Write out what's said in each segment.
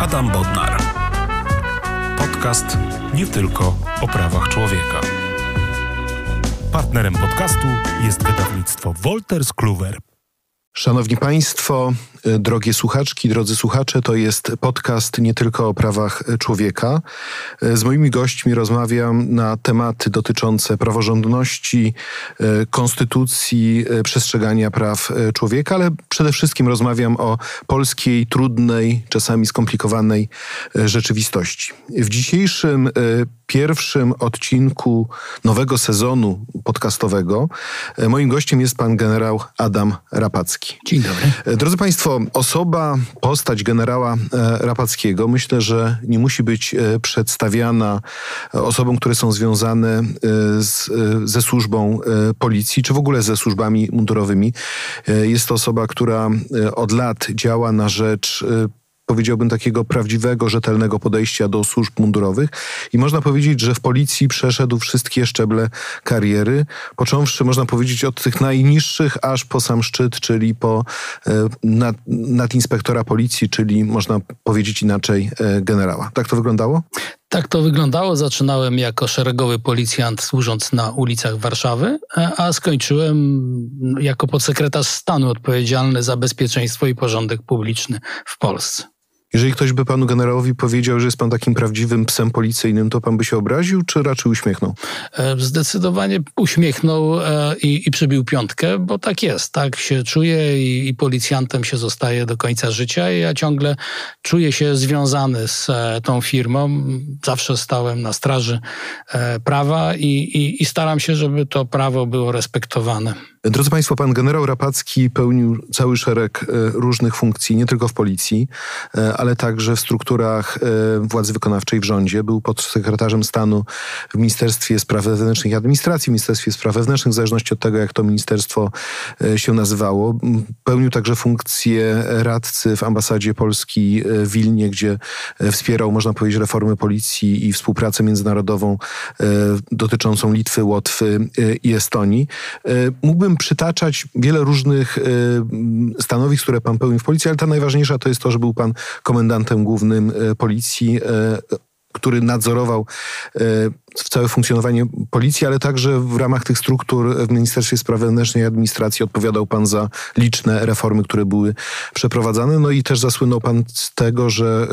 Adam Bodnar. Podcast nie tylko o prawach człowieka. Partnerem podcastu jest wydawnictwo Wolters Kluwer. Szanowni Państwo, y, drogie słuchaczki, drodzy słuchacze, to jest podcast nie tylko o prawach człowieka. Y, z moimi gośćmi rozmawiam na tematy dotyczące praworządności, y, konstytucji, przestrzegania praw człowieka, ale przede wszystkim rozmawiam o polskiej, trudnej, czasami skomplikowanej rzeczywistości. W dzisiejszym pierwszym odcinku nowego sezonu podcastowego moim gościem jest pan generał Adam Rapacki. Dzień dobry. E, drodzy Państwo, osoba, postać generała e, Rapackiego myślę, że nie musi być e, przedstawiana osobom, które są związane z, ze służbą policji, czy w ogóle ze służbami mundurowymi. Jest to osoba, która od lat działa na rzecz powiedziałbym, takiego prawdziwego, rzetelnego podejścia do służb mundurowych. I można powiedzieć, że w policji przeszedł wszystkie szczeble kariery, począwszy, można powiedzieć, od tych najniższych, aż po sam szczyt, czyli po e, nad, nadinspektora policji, czyli można powiedzieć inaczej e, generała. Tak to wyglądało? Tak to wyglądało. Zaczynałem jako szeregowy policjant służąc na ulicach Warszawy, e, a skończyłem jako podsekretarz stanu odpowiedzialny za bezpieczeństwo i porządek publiczny w Polsce. Jeżeli ktoś by panu generałowi powiedział, że jest pan takim prawdziwym psem policyjnym, to pan by się obraził, czy raczej uśmiechnął? E, zdecydowanie uśmiechnął e, i, i przybił piątkę, bo tak jest. Tak się czuję i, i policjantem się zostaje do końca życia. I ja ciągle czuję się związany z e, tą firmą. Zawsze stałem na straży prawa i, i, i staram się, żeby to prawo było respektowane. Drodzy Państwo, pan generał Rapacki pełnił cały szereg różnych funkcji, nie tylko w policji, ale także w strukturach e, władzy wykonawczej w rządzie. Był podsekretarzem stanu w Ministerstwie Spraw Wewnętrznych i Administracji, w Ministerstwie Spraw Wewnętrznych, w zależności od tego, jak to ministerstwo e, się nazywało. Pełnił także funkcję radcy w ambasadzie Polski e, w Wilnie, gdzie wspierał, można powiedzieć, reformy policji i współpracę międzynarodową dotyczącą Litwy, Łotwy i Estonii. Mógłbym przytaczać wiele różnych stanowisk, które pan pełnił w policji, ale ta najważniejsza to jest to, że był pan komendantem głównym e, policji e, który nadzorował e, całe funkcjonowanie policji, ale także w ramach tych struktur w Ministerstwie Spraw Wewnętrznych i Administracji odpowiadał pan za liczne reformy, które były przeprowadzane. No i też zasłynął pan z tego, że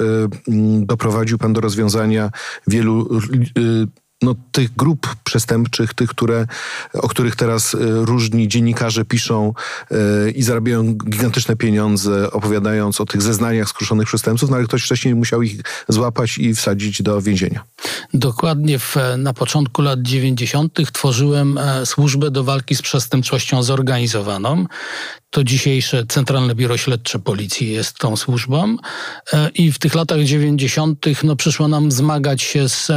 doprowadził pan do rozwiązania wielu no, tych grup przestępczych, tych, które, o których teraz e, różni dziennikarze piszą e, i zarabiają gigantyczne pieniądze, opowiadając o tych zeznaniach skruszonych przestępców, no ale ktoś wcześniej musiał ich złapać i wsadzić do więzienia. Dokładnie w, na początku lat 90. tworzyłem e, służbę do walki z przestępczością zorganizowaną. To dzisiejsze Centralne Biuro Śledcze Policji jest tą służbą i w tych latach 90. no, przyszło nam zmagać się z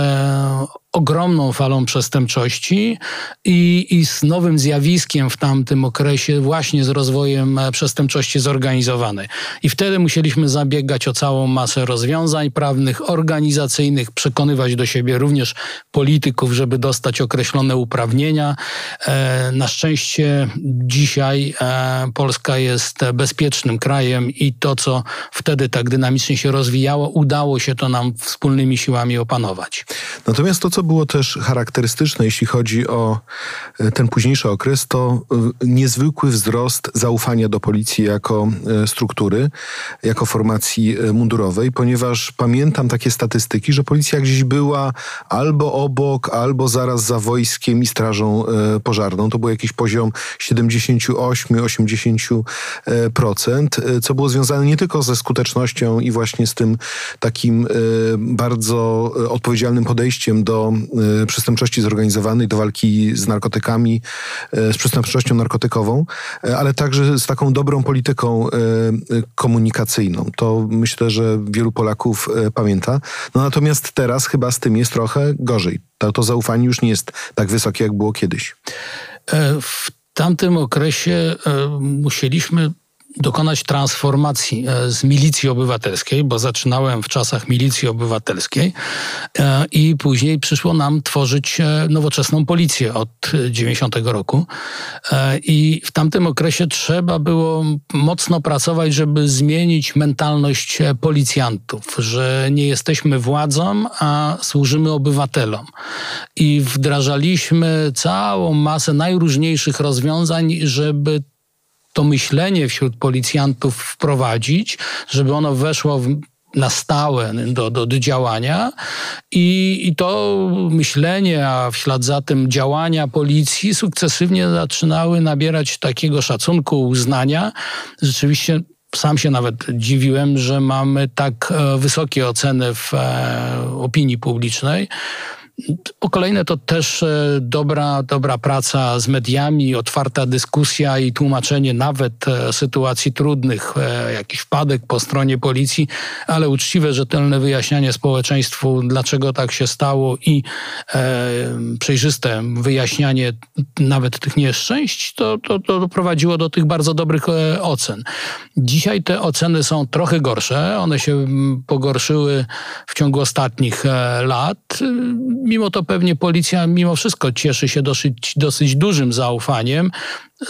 ogromną falą przestępczości i, i z nowym zjawiskiem w tamtym okresie, właśnie z rozwojem e, przestępczości zorganizowanej. I wtedy musieliśmy zabiegać o całą masę rozwiązań prawnych, organizacyjnych, przekonywać do siebie również polityków, żeby dostać określone uprawnienia. E, na szczęście dzisiaj e, Polska jest bezpiecznym krajem i to, co wtedy tak dynamicznie się rozwijało, udało się to nam wspólnymi siłami opanować. Natomiast to, co było też charakterystyczne, jeśli chodzi o e, ten późniejszy okres, to e, niezwykły wzrost zaufania do policji jako e, struktury, jako formacji mundurowej, ponieważ pamiętam takie statystyki, że policja gdzieś była albo obok, albo zaraz za wojskiem i strażą pożarną. To był jakiś poziom 78-80%, co było związane nie tylko ze skutecznością i właśnie z tym takim bardzo odpowiedzialnym podejściem do przestępczości zorganizowanej, do walki z narkotykami, z przestępczością narkotykową, ale także z taką dobrą polityką komunikacyjną. To myślę, że wielu Polaków pamięta. No natomiast teraz chyba z tym jest trochę gorzej. To, to zaufanie już nie jest tak wysokie, jak było kiedyś. E, w tamtym okresie e, musieliśmy dokonać transformacji e, z milicji obywatelskiej, bo zaczynałem w czasach milicji obywatelskiej e, i później przyszło nam tworzyć e, nowoczesną policję od 90 roku. I w tamtym okresie trzeba było mocno pracować, żeby zmienić mentalność policjantów, że nie jesteśmy władzą, a służymy obywatelom. I wdrażaliśmy całą masę najróżniejszych rozwiązań, żeby to myślenie wśród policjantów wprowadzić, żeby ono weszło w, na stałe do, do, do działania I, i to myślenie, a w ślad za tym działania policji sukcesywnie zaczynały nabierać takiego szacunku, uznania. Rzeczywiście sam się nawet dziwiłem, że mamy tak e, wysokie oceny w e, opinii publicznej. Po kolejne to też e, dobra, dobra praca z mediami, otwarta dyskusja i tłumaczenie nawet e, sytuacji trudnych, e, jakiś wpadek po stronie policji, ale uczciwe, rzetelne wyjaśnianie społeczeństwu, dlaczego tak się stało i przejrzyste wyjaśnianie nawet tych nieszczęść, to, to, to doprowadziło do tych bardzo dobrych ocen. Dzisiaj te oceny są trochę gorsze, one się pogorszyły w ciągu ostatnich lat mimo to pewnie policja mimo wszystko cieszy się dosyć, dosyć dużym zaufaniem.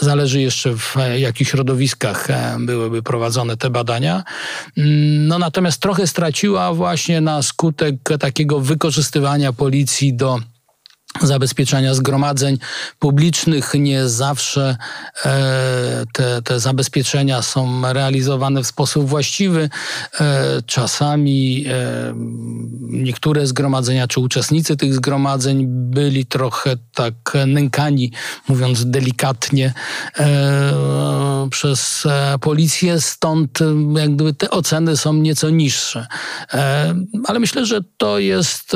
Zależy jeszcze w jakich środowiskach e, byłyby prowadzone te badania. Mm, no natomiast trochę straciła właśnie na skutek takiego wykorzystywania policji do zabezpieczania zgromadzeń publicznych. Nie zawsze e, te, te zabezpieczenia są realizowane w sposób właściwy. E, czasami e, niektóre zgromadzenia, czy uczestnicy tych zgromadzeń byli trochę tak nękani, mówiąc delikatnie, przez policję, stąd jak gdyby te oceny są nieco niższe. Ale myślę, że to jest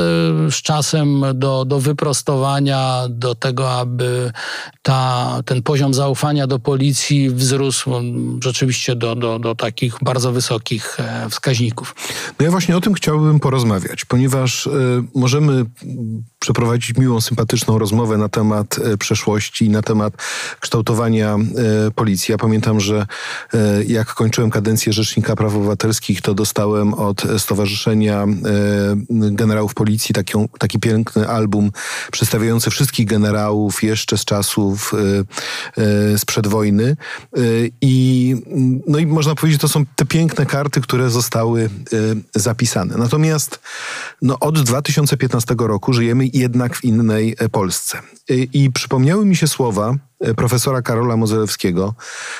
z czasem do, do wyprostowania do tego, aby ta, ten poziom zaufania do policji wzrósł rzeczywiście do, do, do takich bardzo wysokich e, wskaźników. No ja właśnie o tym chciałbym porozmawiać, ponieważ y, możemy przeprowadzić miłą, sympatyczną rozmowę na temat e, przeszłości na temat kształtowania e, policji. Ja pamiętam, że e, jak kończyłem kadencję Rzecznika Praw Obywatelskich, to dostałem od Stowarzyszenia Generałów Policji taki, taki piękny album przedstawiający wszystkich generałów jeszcze z czasów sprzed wojny. I, no i można powiedzieć, to są te piękne karty, które zostały zapisane. Natomiast no, od 2015 roku żyjemy jednak w innej e, Polsce. I, przypomniały mi się słowa E, profesora Karola Mozelewskiego,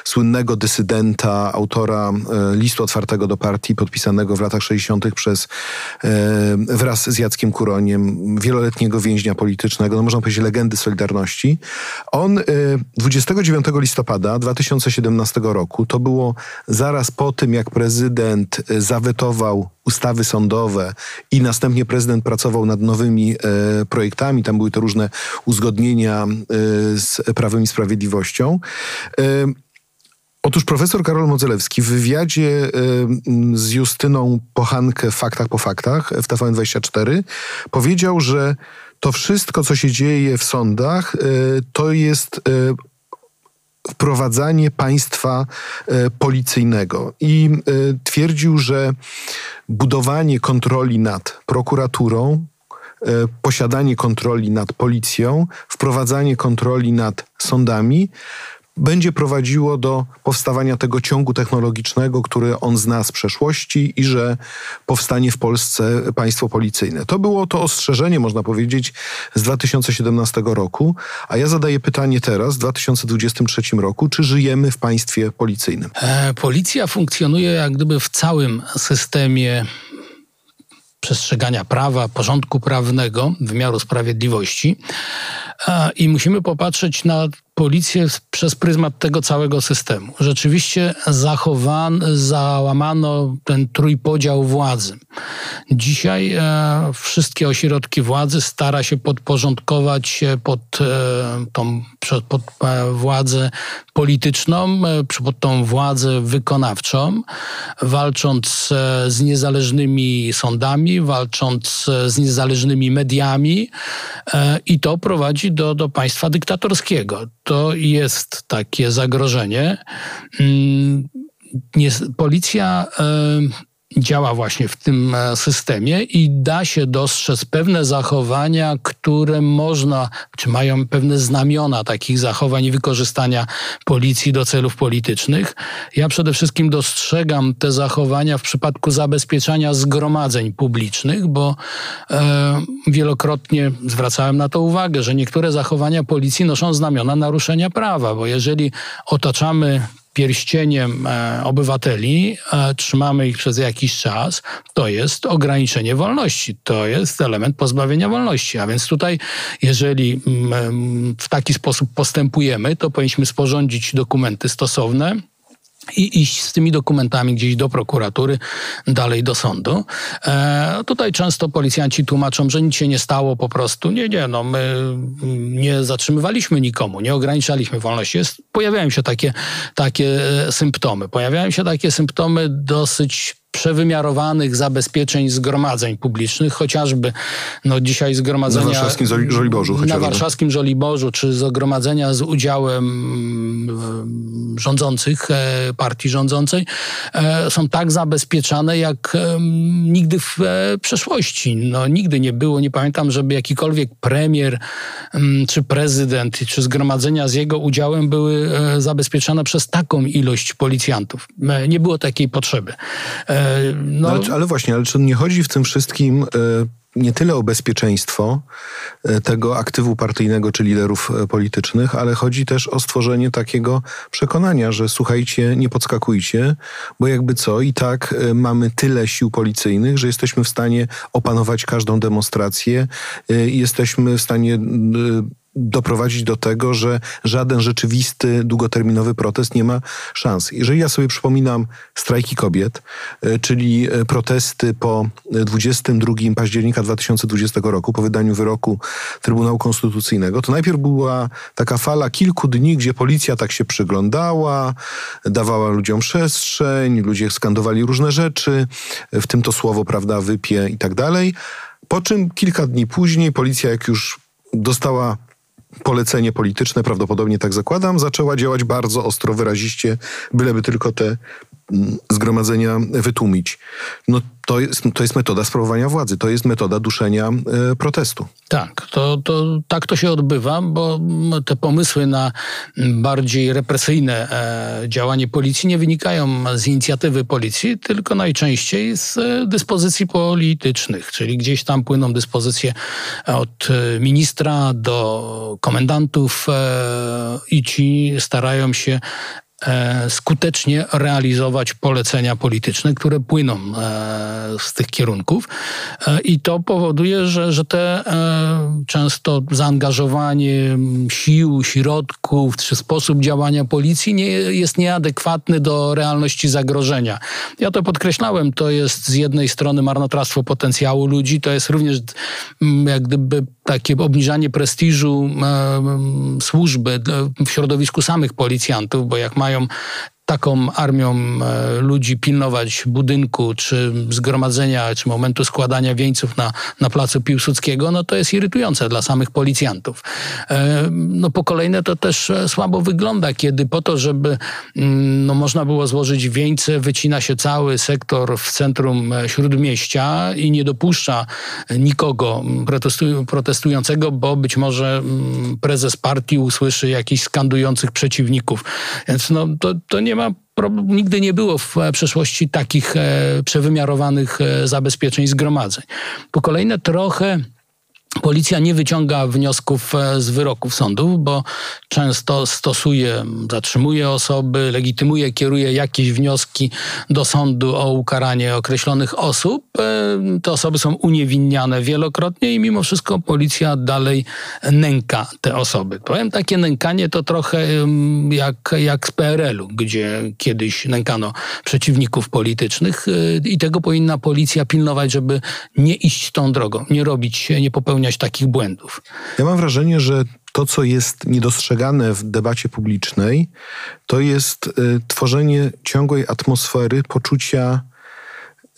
słynnego dysydenta, autora e, listu otwartego do partii, podpisanego w latach 60. przez e, wraz z Jackiem Kuroniem, wieloletniego więźnia politycznego, no można powiedzieć legendy Solidarności. On 29 listopada 2017 roku, to było zaraz po tym, jak prezydent zawetował ustawy sądowe i następnie prezydent pracował nad nowymi projektami, tam były to różne uzgodnienia z prawem i Sprawiedliwością. Otóż profesor Karol Modzelewski w wywiadzie z Justyną Pochankę Faktach po Faktach w TVN24 powiedział, że to wszystko, co się dzieje w sądach, e, to jest e, wprowadzanie państwa e, policyjnego. I twierdził, że budowanie kontroli nad prokuraturą, posiadanie kontroli nad policją, wprowadzanie kontroli nad sądami będzie prowadziło do powstawania tego ciągu technologicznego, który on zna z przeszłości i że powstanie w Polsce państwo policyjne. To było to ostrzeżenie, można powiedzieć, z 2017 roku, a ja zadaję pytanie teraz, w 2023 roku, czy żyjemy w państwie policyjnym? E, policja funkcjonuje jak gdyby w całym systemie przestrzegania prawa, porządku prawnego, wymiaru sprawiedliwości. I musimy popatrzeć na policję przez pryzmat tego całego systemu. Rzeczywiście zachowano, załamano ten trójpodział władzy. Dzisiaj e, wszystkie ośrodki władzy stara się podporządkować się pod e, tą pod e, władzę polityczną, e, pod tą władzę wykonawczą, walcząc e, z niezależnymi sądami, walcząc e, z niezależnymi mediami i to prowadzi do, do państwa dyktatorskiego to jest takie zagrożenie. Mm, policja działa właśnie w tym e, systemie i da się dostrzec pewne zachowania, które można, czy mają pewne znamiona takich zachowań i wykorzystania policji do celów politycznych. Ja przede wszystkim dostrzegam te zachowania w przypadku zabezpieczania zgromadzeń publicznych, bo e, wielokrotnie zwracałem na to uwagę, że niektóre zachowania policji noszą znamiona naruszenia prawa, bo jeżeli otaczamy pierścieniem e, obywateli, e, trzymamy ich przez jakiś czas, to jest ograniczenie wolności. To jest element pozbawienia wolności. A więc tutaj, jeżeli mm, w taki sposób postępujemy, to powinniśmy sporządzić dokumenty stosowne i iść z tymi dokumentami gdzieś do prokuratury, dalej do sądu. E, tutaj często policjanci tłumaczą, że nic się nie stało po prostu. Nie, nie, no my nie zatrzymywaliśmy nikomu, nie ograniczaliśmy wolności. Jest, pojawiają się takie, takie e, symptomy. Pojawiają się takie symptomy dosyć przewymiarowanych zabezpieczeń zgromadzeń publicznych, chociażby no, dzisiaj zgromadzenia... Na warszawskim Żoliborzu Na warszawskim Żoliborzu, czy zgromadzenia z udziałem rządzących, e, partii rządzącej, e, są tak zabezpieczane jak nigdy w e, przeszłości. No, nigdy nie było, nie pamiętam, żeby jakikolwiek premier, czy prezydent, czy zgromadzenia z jego udziałem były zabezpieczane przez taką ilość policjantów. Nie było takiej potrzeby. No, ale, ale, właśnie, ale czy nie chodzi w tym wszystkim e, nie tyle o bezpieczeństwo e, tego aktywu partyjnego czy liderów e, politycznych, ale chodzi też o stworzenie takiego przekonania, że słuchajcie, nie podskakujcie, bo jakby co, i tak mamy tyle sił policyjnych, że jesteśmy w stanie opanować każdą demonstrację jesteśmy w stanie doprowadzić do tego, że żaden rzeczywisty, długoterminowy protest nie ma szans. Jeżeli ja sobie przypominam strajki kobiet, e, czyli e, protesty po 22 października 2020 roku, po wydaniu wyroku Trybunału Konstytucyjnego, to najpierw była taka fala kilku dni, gdzie policja tak się przyglądała, dawała ludziom przestrzeń, ludzie skandowali różne rzeczy, w tym to słowo, prawda, wypie i tak dalej. Po czym kilka dni później policja, jak już dostała polecenie polityczne, prawdopodobnie tak zakładam, zaczęła działać bardzo ostro, wyraziście, byleby tylko te zgromadzenia wytłumić. No to jest, to jest metoda sprawowania władzy, to jest metoda duszenia e, protestu. Tak, to, to, tak to się odbywa, bo te pomysły na bardziej represyjne e, działanie policji nie wynikają z inicjatywy policji, tylko najczęściej z e, dyspozycji politycznych, czyli gdzieś tam płyną dyspozycje od ministra do komendantów i ci starają się E, skutecznie realizować polecenia polityczne, które płyną e, z tych kierunków. E, I to powoduje, że, że te często zaangażowanie sił, środków czy sposób działania policji nie, jest nieadekwatny do realności zagrożenia. Ja to podkreślałem, to jest z jednej strony marnotrawstwo potencjału ludzi, to jest również jak gdyby takie obniżanie prestiżu służby w środowisku samych policjantów, bo jak mają mają taką armią e, ludzi pilnować budynku, czy zgromadzenia, czy momentu składania wieńców na, na placu Piłsudskiego, no to jest irytujące dla samych policjantów. E, no po kolejne to też e, słabo wygląda, kiedy po to, żeby mm, no, można było złożyć wieńce, wycina się cały sektor w centrum Śródmieścia i nie dopuszcza nikogo protestującego, bo być może mm, prezes partii usłyszy jakichś skandujących przeciwników. Więc no, to, to nie ma nigdy nie było w e, przeszłości takich e, przewymiarowanych e, zabezpieczeń zgromadzeń. Po kolejne trochę Policja nie wyciąga wniosków e, z wyroków sądów, bo często stosuje, zatrzymuje osoby, legitymuje, kieruje jakieś wnioski do sądu o ukaranie określonych osób. E, te osoby są uniewinniane wielokrotnie i mimo wszystko policja dalej nęka te osoby. Powiem, takie nękanie to trochę jak, jak z PRL-u, gdzie kiedyś nękano przeciwników politycznych e, i tego powinna policja pilnować, żeby nie iść tą drogą, nie robić, nie popełniać popełniać takich błędów. Ja mam wrażenie, że to, co jest niedostrzegane w debacie publicznej, to jest y, tworzenie ciągłej atmosfery poczucia,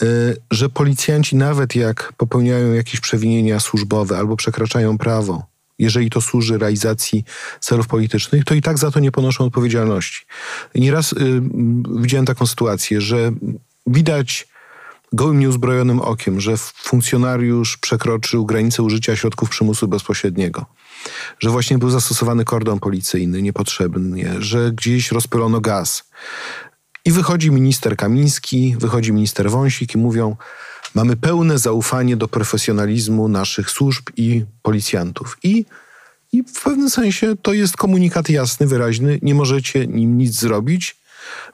y, że policjanci, nawet jak popełniają jakieś przewinienia służbowe albo przekraczają prawo, jeżeli to służy realizacji celów politycznych, to i tak za to nie ponoszą odpowiedzialności. Nieraz y, widziałem taką sytuację, że widać gołym nieuzbrojonym okiem, że funkcjonariusz przekroczył granicę użycia środków przymusu bezpośredniego, że właśnie był zastosowany kordon policyjny niepotrzebnie, że gdzieś rozpylono gaz. I wychodzi minister Kamiński, wychodzi minister Wąsik i mówią: Mamy pełne zaufanie do profesjonalizmu naszych służb i policjantów. I, I w pewnym sensie to jest komunikat jasny, wyraźny: nie możecie nim nic zrobić,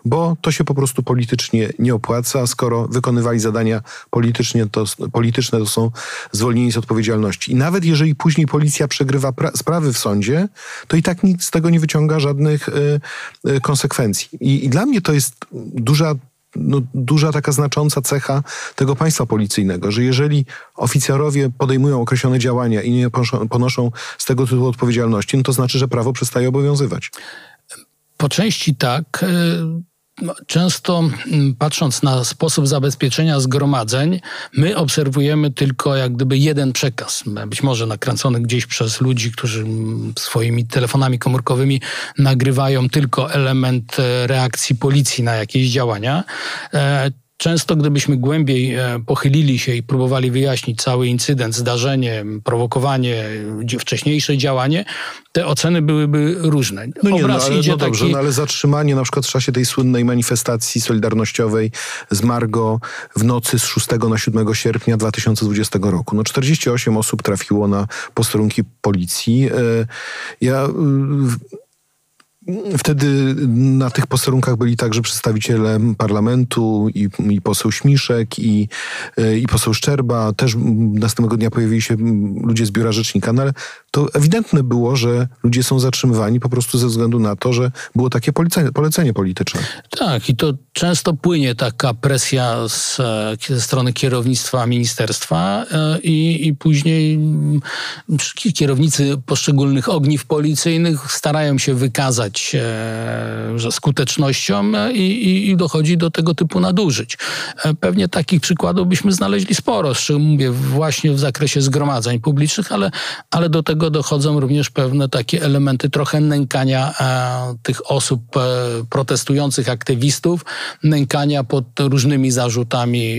bo to się po prostu politycznie nie opłaca. Skoro wykonywali zadania politycznie, to, polityczne, to są zwolnieni z odpowiedzialności. I nawet jeżeli później policja przegrywa sprawy w sądzie, to i tak nikt z tego nie wyciąga żadnych y, y, konsekwencji. I, I dla mnie to jest duża no, duża taka znacząca cecha tego państwa policyjnego, że jeżeli oficerowie podejmują określone działania i nie ponoszą z tego tytułu odpowiedzialności, no to znaczy, że prawo przestaje obowiązywać. Po części tak. E, no, często mm, patrząc na sposób zabezpieczenia zgromadzeń, my obserwujemy tylko jak gdyby jeden przekaz, być może nakręcony gdzieś przez ludzi, którzy mm, swoimi telefonami komórkowymi nagrywają tylko element e, reakcji policji na jakieś działania. Często, gdybyśmy głębiej e, pochylili się i próbowali wyjaśnić cały incydent, zdarzenie, prowokowanie, wcześniejsze działanie, te oceny byłyby różne. No nie, no, ale, no dobrze, taki... no, ale zatrzymanie na przykład w czasie tej słynnej manifestacji solidarnościowej z Margo w nocy z 6 na 7 sierpnia 2020 roku. No 48 osób trafiło na posterunki policji. E, ja Wtedy na tych posterunkach byli także przedstawiciele parlamentu i, i poseł Śmiszek i, e, i poseł Szczerba. Też następnego dnia pojawili się ludzie z biura rzecznika, no ale to ewidentne było, że ludzie są zatrzymywani po prostu ze względu na to, że było takie polecenie, polecenie polityczne. Tak, i to często płynie taka presja z, ze strony kierownictwa ministerstwa e, i, i później kierownicy poszczególnych ogniw policyjnych starają się wykazać że skutecznością i, i, i, dochodzi do tego typu nadużyć. E, pewnie takich przykładów byśmy znaleźli sporo, mówię właśnie w zakresie zgromadzeń publicznych, ale, ale do tego dochodzą również pewne takie elementy trochę nękania e, tych osób e, protestujących, aktywistów, nękania pod różnymi zarzutami.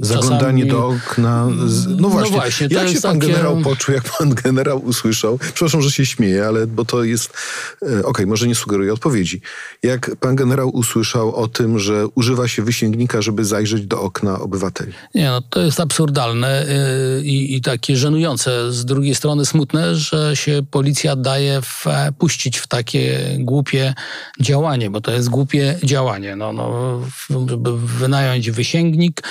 Zaglądanie czasami... do okna. No właśnie, no właśnie jak się pan takie... generał poczuł, jak pan generał usłyszał? Przepraszam, że się śmieję, ale bo to jest, okej, okay, może nie sugeruje odpowiedzi. Jak pan generał usłyszał o tym, że używa się wysięgnika, żeby zajrzeć do okna obywateli? Nie, no to jest absurdalne y, i, i takie żenujące. Z drugiej strony smutne, że się policja daje puścić w takie głupie działanie, bo to jest głupie działanie. No, no, żeby wynająć wysięgnik,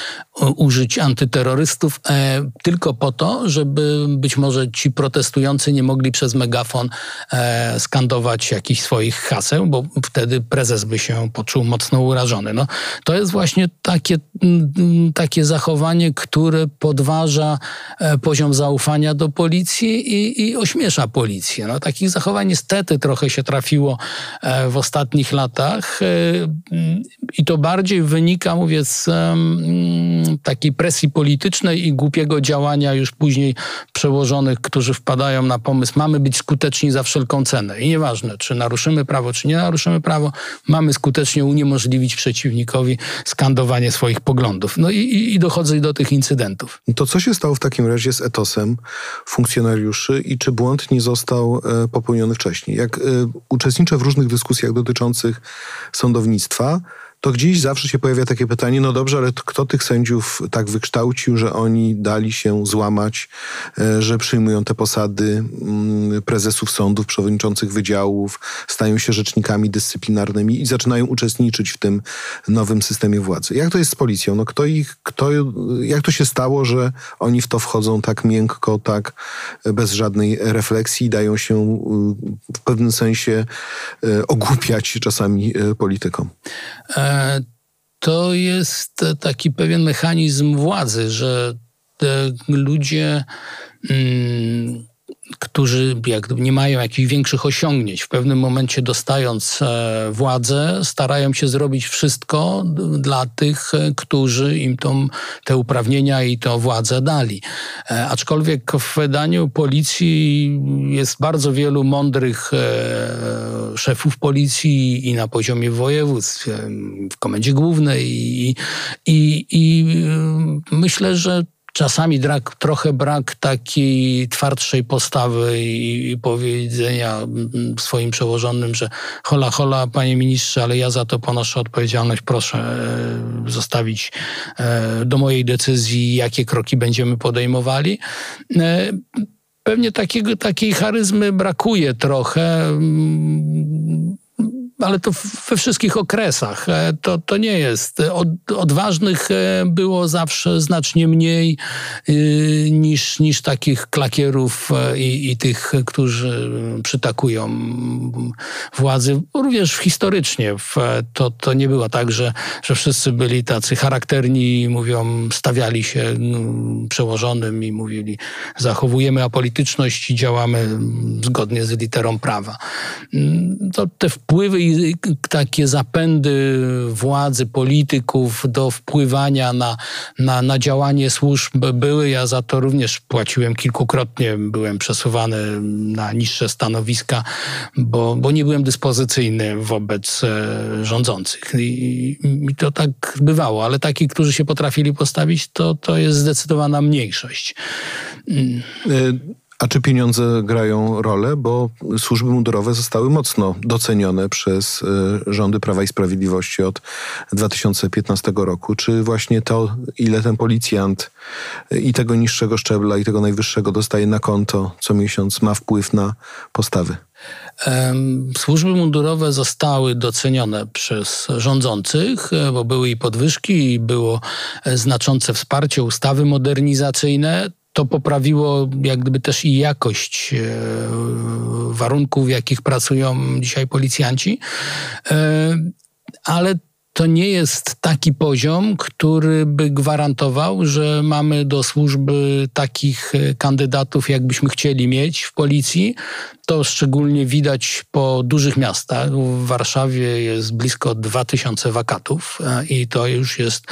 użyć antyterrorystów e, tylko po to, żeby być może ci protestujący nie mogli przez megafon e, skandować jakichś swoich haseł, bo wtedy prezes by się poczuł mocno urażony. No, to jest właśnie takie, mm, takie zachowanie, które podważa e, poziom zaufania do policji i, i ośmiesza policję. No, takich zachowań niestety trochę się trafiło e, w ostatnich latach e, i to bardziej wynika, mówię, z mm, takiej presji politycznej i głupiego działania już później przełożonych, którzy wpadają na pomysł, mamy być skuteczni za wszelką cenę. I nieważne, czy naruszymy prawo, czy nie naruszymy prawo, mamy skutecznie uniemożliwić przeciwnikowi skandowanie swoich poglądów. No i, i, i dochodzę do tych incydentów. To co się stało w takim razie z etosem funkcjonariuszy i czy błąd nie został e, popełniony wcześniej? Jak e, uczestniczę w różnych dyskusjach dotyczących sądownictwa, to gdzieś zawsze się pojawia takie pytanie, no dobrze, ale kto tych sędziów tak wykształcił, że oni dali się złamać, e, że przyjmują te posady mm, prezesów sądów, przewodniczących wydziałów, stają się rzecznikami dyscyplinarnymi i zaczynają uczestniczyć w tym nowym systemie władzy. Jak to jest z policją? No kto ich, kto, jak to się stało, że oni w to wchodzą tak miękko, tak bez żadnej refleksji, dają się y, w pewnym sensie ogłupiać czasami politykom? E to jest taki pewien mechanizm władzy, że ludzie mm, którzy jak nie mają jakichś większych osiągnięć, w pewnym momencie dostając e, władzę, starają się zrobić wszystko dla tych, e, którzy im tą, te uprawnienia i tę władzę dali. E, aczkolwiek w wydaniu policji jest bardzo wielu mądrych szefów policji i na poziomie województw, w Komendzie Głównej i, i, i myślę, że czasami brak, trochę brak takiej twardszej postawy i, i powiedzenia swoim przełożonym, że hola, hola, panie ministrze, ale ja za to ponoszę odpowiedzialność, proszę e, zostawić e, do mojej decyzji, jakie kroki będziemy podejmowali. E, pewnie takiego, takiej charyzmy brakuje trochę ale to we wszystkich okresach. E, to, to nie jest. Od, odważnych e, było zawsze znacznie mniej e, niż, niż takich klakierów i, i tych, którzy przytakują władzy. Również historycznie to, to nie było tak, że, że wszyscy byli tacy charakterni, mówią, stawiali się no, przełożonym i mówili, zachowujemy apolityczność i działamy zgodnie z literą prawa. Mm, to te wpływy takie zapędy władzy, polityków do wpływania na, na, na działanie służb były. Ja za to również płaciłem kilkukrotnie. Byłem przesuwany na niższe stanowiska, bo, bo nie byłem dyspozycyjny wobec e, rządzących. I, I, to tak bywało, ale takich, którzy się potrafili postawić, to, to jest zdecydowana mniejszość. Y a czy pieniądze grają rolę? Bo służby mundurowe zostały mocno docenione przez y, rządy Prawa i Sprawiedliwości od 2015 roku. Czy właśnie to, ile ten policjant i tego niższego szczebla, i tego najwyższego dostaje na konto co miesiąc, ma wpływ na postawy? Służby mundurowe zostały docenione przez rządzących, e, bo były i podwyżki, i było e, znaczące wsparcie, ustawy modernizacyjne to poprawiło jak gdyby też i jakość e, warunków, w jakich pracują dzisiaj policjanci. E, ale to nie jest taki poziom, który by gwarantował, że mamy do służby takich e, kandydatów, jakbyśmy chcieli mieć w policji, to szczególnie widać po dużych miastach. W Warszawie jest blisko 2000 wakatów e, i to już jest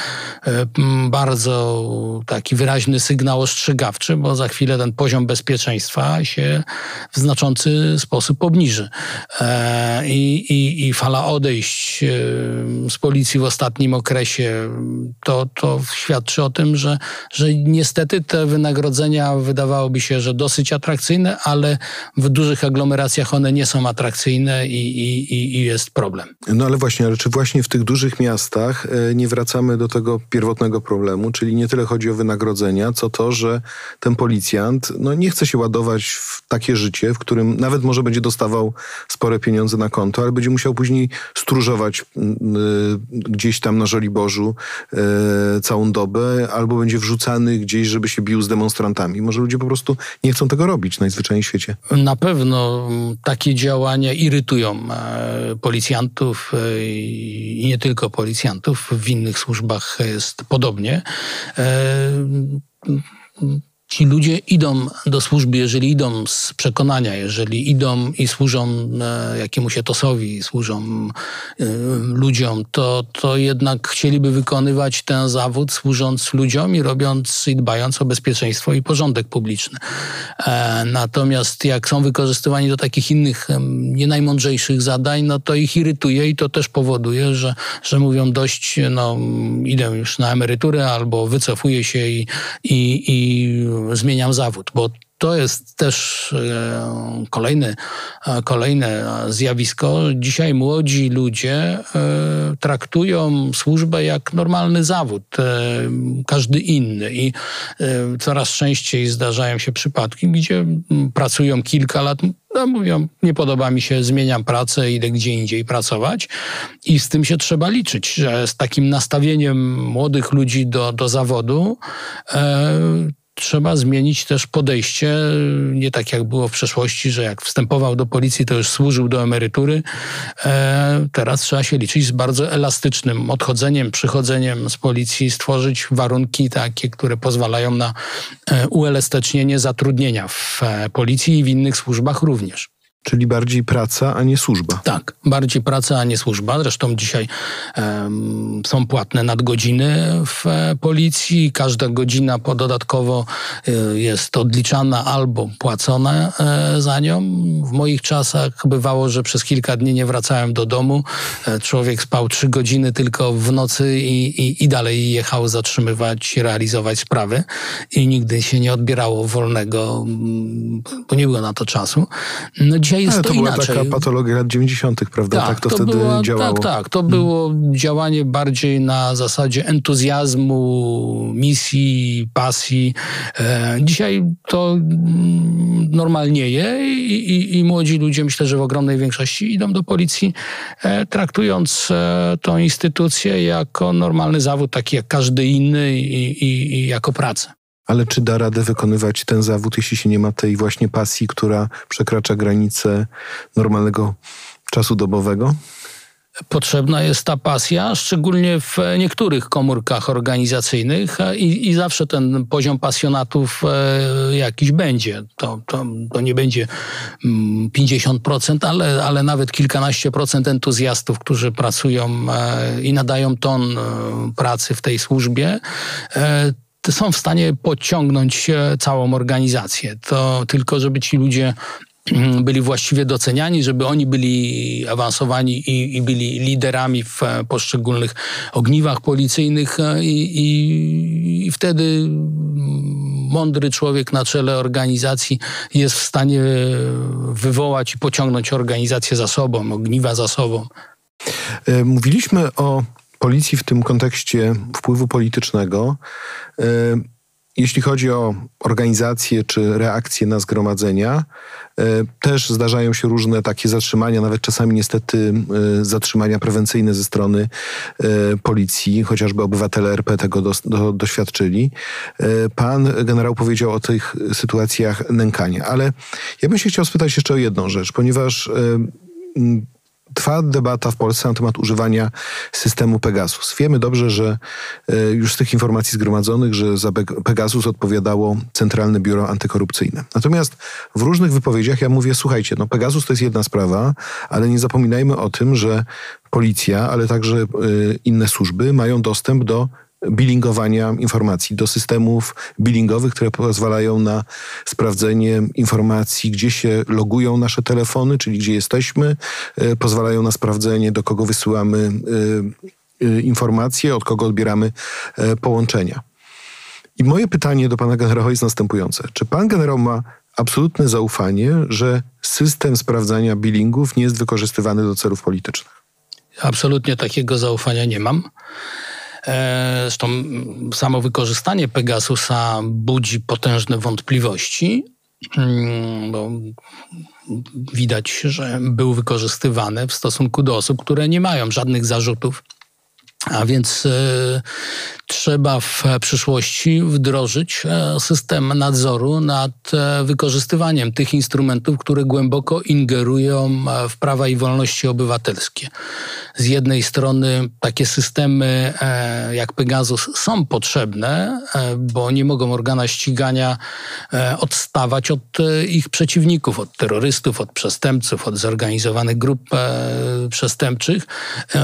e, bardzo taki wyraźny sygnał ostrzegawczy, bo za chwilę ten poziom bezpieczeństwa się w znaczący sposób obniży. E, I, i, i fala odejść z policji w ostatnim okresie to, to świadczy o tym, że, że niestety te wynagrodzenia wydawałoby się, że dosyć atrakcyjne, ale w dużych aglomeracjach one nie są atrakcyjne i, i, i jest problem. No ale właśnie, ale czy właśnie w tych dużych miastach e, nie wracamy do tego pierwotnego problemu, czyli nie tyle chodzi o wynagrodzenia, co to, że ten policjant no, nie chce się ładować w takie życie, w którym nawet może będzie dostawał spore pieniądze na konto, ale będzie musiał później stróżować y, gdzieś tam na Żoliborzu y, całą dobę, albo będzie wrzucany gdzieś, żeby się bił z demonstrantami. Może ludzie po prostu nie chcą tego robić najzwyczajniej w świecie. Na pewno no, takie działania irytują e, policjantów e, i nie tylko policjantów. W innych służbach jest podobnie e, ci ludzie idą do służby, jeżeli idą z przekonania, jeżeli idą i służą e, jakiemuś etosowi, służą e, ludziom, to, to jednak chcieliby wykonywać ten zawód służąc ludziom i robiąc i dbając o bezpieczeństwo i porządek publiczny. E, natomiast jak są wykorzystywani do takich innych, nie najmądrzejszych zadań, no to ich irytuje i to też powoduje, że, że mówią dość, no idę już na emeryturę albo wycofuję się i, i, i zmieniam zawód, bo to jest też e, kolejne, kolejne zjawisko. Dzisiaj młodzi ludzie e, traktują służbę jak normalny zawód, e, każdy inny. I coraz częściej zdarzają się przypadki, gdzie pracują kilka lat, no mówią, nie podoba mi się, zmieniam pracę, idę gdzie indziej pracować. I z tym się trzeba liczyć, że z takim nastawieniem młodych ludzi do, do zawodu trzeba zmienić też podejście, nie tak jak było w przeszłości, że jak wstępował do policji, to już służył do emerytury. E, teraz trzeba się liczyć z bardzo elastycznym odchodzeniem, przychodzeniem z policji, stworzyć warunki takie, które pozwalają na e, uelastycznienie zatrudnienia w e, policji i w innych służbach również. Czyli bardziej praca, a nie służba. Tak, bardziej praca, a nie służba. Zresztą dzisiaj um, są płatne nadgodziny w e, policji. Każda godzina po dodatkowo e, jest odliczana albo płacona e, za nią. W moich czasach bywało, że przez kilka dni nie wracałem do domu. E, człowiek spał trzy godziny tylko w nocy i, i, i dalej jechał zatrzymywać, realizować sprawy. I nigdy się nie odbierało wolnego, bo nie było na to czasu. No dzisiaj jest Ale to, to była inaczej. taka patologia lat 90., prawda? Tak, to, wtedy była, działało. Tak, tak. To było działanie bardziej na zasadzie entuzjazmu, misji, pasji. E, dzisiaj to mm, normalnieje i, i, i młodzi ludzie, myślę, że w ogromnej większości idą do policji, e, traktując e, tą instytucję jako normalny zawód, taki jak każdy inny i, i jako pracę. Ale czy da radę wykonywać ten zawód, jeśli się nie ma tej właśnie pasji, która przekracza granice normalnego czasu dobowego? Potrzebna jest ta pasja, szczególnie w niektórych komórkach organizacyjnych i, i zawsze ten poziom pasjonatów e, jakiś będzie. To, to, to nie będzie mm, 50%, ale, ale nawet kilkanaście procent entuzjastów, którzy pracują e, i nadają ton e, pracy w tej służbie, e, są w stanie podciągnąć e, całą organizację. To tylko, żeby ci ludzie mm, byli właściwie doceniani, żeby oni byli awansowani i, i byli liderami w e, poszczególnych ogniwach policyjnych e, i, i, i wtedy mm, mądry człowiek na czele organizacji jest w stanie wywołać i pociągnąć organizację za sobą, ogniwa za sobą. E, Mówiliśmy o policji w tym kontekście wpływu politycznego. E, Jeśli chodzi o organizację czy reakcję na zgromadzenia, e, też zdarzają się różne takie zatrzymania, nawet czasami niestety e, zatrzymania prewencyjne ze strony policji, chociażby obywatele RP tego dos, do, doświadczyli. Pan generał powiedział o tych sytuacjach nękania, ale ja bym się chciał spytać jeszcze o jedną rzecz, ponieważ Trwa debata w Polsce na temat używania systemu Pegasus. Wiemy dobrze, że e, już z tych informacji zgromadzonych, że za Peg- Pegasus odpowiadało Centralne Biuro Antykorupcyjne. Natomiast w różnych wypowiedziach ja mówię, słuchajcie, no Pegasus to jest jedna sprawa, ale nie zapominajmy o tym, że policja, ale także e, inne służby mają dostęp do billingowania informacji, do systemów billingowych, które pozwalają na sprawdzenie informacji, gdzie się logują nasze telefony, czyli gdzie jesteśmy, e, pozwalają na sprawdzenie, do kogo wysyłamy e, e, informacje, od kogo odbieramy połączenia. I moje pytanie do pana generała jest następujące. Czy pan generał ma absolutne zaufanie, że system sprawdzania billingów nie jest wykorzystywany do celów politycznych? Absolutnie takiego zaufania nie mam. E, Zresztą samo wykorzystanie Pegasusa budzi potężne wątpliwości, mm, bo widać, że był wykorzystywany w stosunku do osób, które nie mają żadnych zarzutów. A więc e, trzeba w przyszłości wdrożyć e, system nadzoru nad e, wykorzystywaniem tych instrumentów, które głęboko ingerują w prawa i wolności obywatelskie. Z jednej strony takie systemy jak Pegasus są potrzebne, bo nie mogą organa ścigania odstawać od ich przeciwników, od terrorystów, od przestępców, od zorganizowanych grup przestępczych.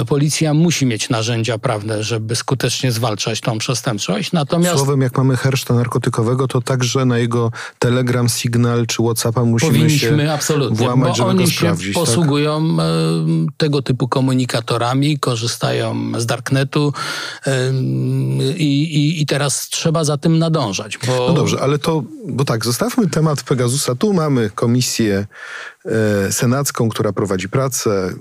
Policja musi mieć narzędzia prawne, żeby skutecznie zwalczać tą przestępczość. Natomiast Słowem, jak mamy herszta narkotykowego, to także na jego Telegram, Signal czy Whatsappa musimy powinniśmy się absolutnie, włamać, bo żeby oni się tak? posługują e, tego typu komunikatorami, korzystają z darknetu i, i, i teraz trzeba za tym nadążać. Bo No dobrze, ale to, bo tak, zostawmy temat Pegasusa. Tu mamy komisję senacką, która prowadzi pracę.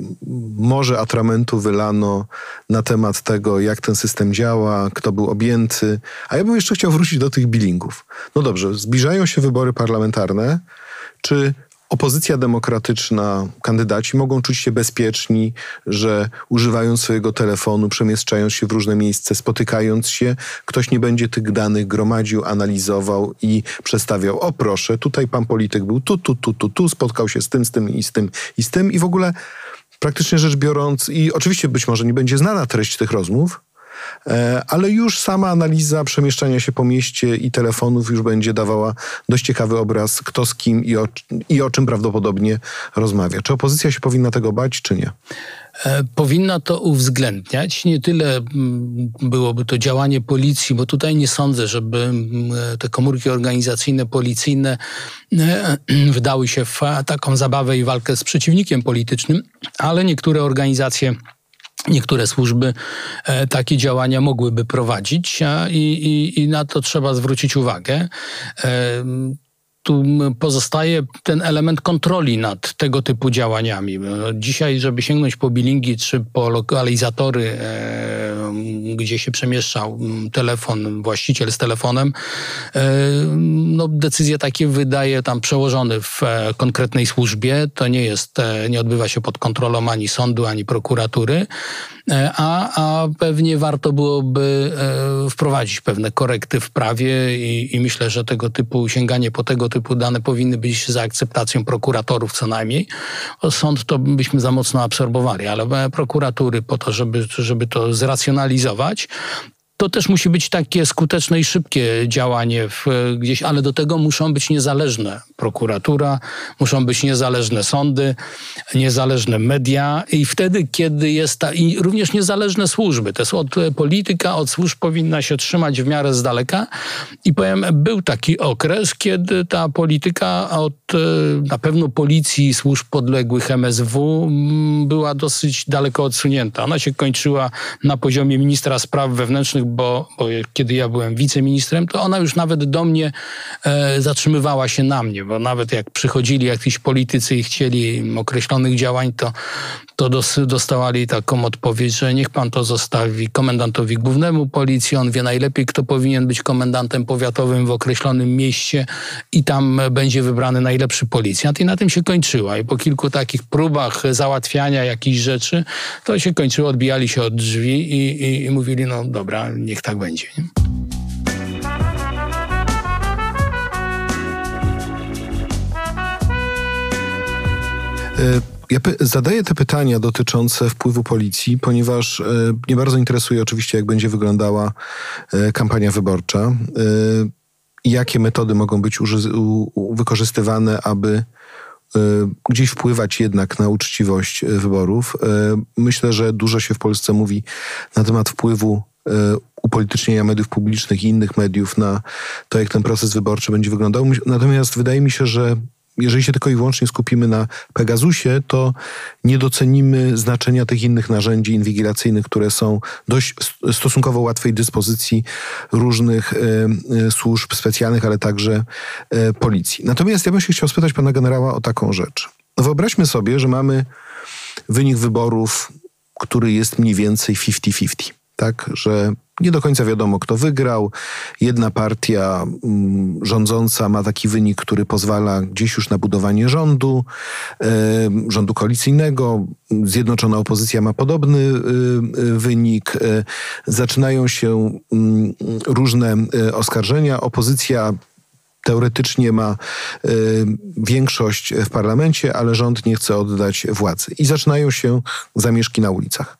Może atramentu wylano na temat tego, jak ten system działa, kto był objęty. A ja bym jeszcze chciał wrócić do tych billingów. No dobrze, zbliżają się wybory parlamentarne. Czy opozycja demokratyczna, kandydaci mogą czuć się bezpieczni, że używając swojego telefonu, przemieszczając się w różne miejsca, spotykając się, ktoś nie będzie tych danych gromadził, analizował i przedstawiał. O proszę, tutaj pan polityk był tu, tu, tu, tu, tu, spotkał się z tym, z tym i z tym i z tym i w ogóle praktycznie rzecz biorąc, i oczywiście być może nie będzie znana treść tych rozmów, ale już sama analiza przemieszczania się po mieście i telefonów już będzie dawała dość ciekawy obraz, kto z kim i o, i o czym prawdopodobnie rozmawia. Czy opozycja się powinna tego bać, czy nie? E, powinna to uwzględniać. Nie tyle mm, byłoby to działanie policji, bo tutaj nie sądzę, żeby mm, te komórki organizacyjne, policyjne e, wdały się w taką zabawę i walkę z przeciwnikiem politycznym, ale niektóre organizacje Niektóre służby e, takie działania mogłyby prowadzić i, i, i na to trzeba zwrócić uwagę. E, tu pozostaje ten element kontroli nad tego typu działaniami. Dzisiaj, żeby sięgnąć po bilingi czy po lokalizatory, e, gdzie się przemieszczał telefon, właściciel z telefonem, e, no, decyzje takie wydaje tam przełożony w e, konkretnej służbie. To nie jest, nie odbywa się pod kontrolą ani sądu, ani prokuratury. A, a pewnie warto byłoby wprowadzić pewne korekty w prawie i, i myślę, że tego typu sięganie po tego typu dane powinny być za akceptacją prokuratorów co najmniej. Sąd to byśmy za mocno absorbowali, ale prokuratury po to, żeby, żeby to zracjonalizować, to też musi być takie skuteczne i szybkie działanie w, gdzieś, ale do tego muszą być niezależne prokuratura, muszą być niezależne sądy, niezależne media i wtedy, kiedy jest ta, i również niezależne służby. To jest od polityka, od służb powinna się trzymać w miarę z daleka i powiem, był taki okres, kiedy ta polityka od na pewno policji, służb podległych MSW była dosyć daleko odsunięta. Ona się kończyła na poziomie ministra spraw wewnętrznych, bo, bo kiedy ja byłem wiceministrem, to ona już nawet do mnie e, zatrzymywała się na mnie, bo nawet jak przychodzili jakiś politycy i chcieli określonych działań, to, to dos, dostawali taką odpowiedź, że niech pan to zostawi komendantowi głównemu policji, on wie najlepiej, kto powinien być komendantem powiatowym w określonym mieście i tam będzie wybrany najlepszy policjant i na tym się kończyła. I po kilku takich próbach załatwiania jakichś rzeczy, to się kończyło, odbijali się od drzwi i, i, i mówili, no dobra, niech tak będzie. Nie? Y ja zadaję te pytania dotyczące wpływu policji, ponieważ e, mnie bardzo interesuje oczywiście, jak będzie wyglądała e, kampania wyborcza. E, jakie metody mogą być wykorzystywane, aby gdzieś wpływać jednak na uczciwość wyborów. Myślę, że dużo się w Polsce mówi na temat wpływu upolitycznienia mediów publicznych i innych mediów na to, jak ten proces wyborczy będzie wyglądał. Natomiast wydaje mi się, że jeżeli się tylko i wyłącznie skupimy na Pegasusie, to nie docenimy znaczenia tych innych narzędzi inwigilacyjnych, które są dość stosunkowo łatwej dyspozycji różnych e, służb specjalnych, ale także e, policji. Natomiast ja bym się chciał spytać pana generała o taką rzecz. No wyobraźmy sobie, że mamy wynik wyborów, który jest mniej więcej 50-50 tak, że nie do końca wiadomo, kto wygrał. Jedna partia mm, rządząca ma taki wynik, który pozwala gdzieś już na budowanie rządu, rządu koalicyjnego. Zjednoczona opozycja ma podobny y, y, wynik. Zaczynają się mm, różne oskarżenia. Opozycja teoretycznie ma y, większość w parlamencie, ale rząd nie chce oddać władzy. I zaczynają się zamieszki na ulicach.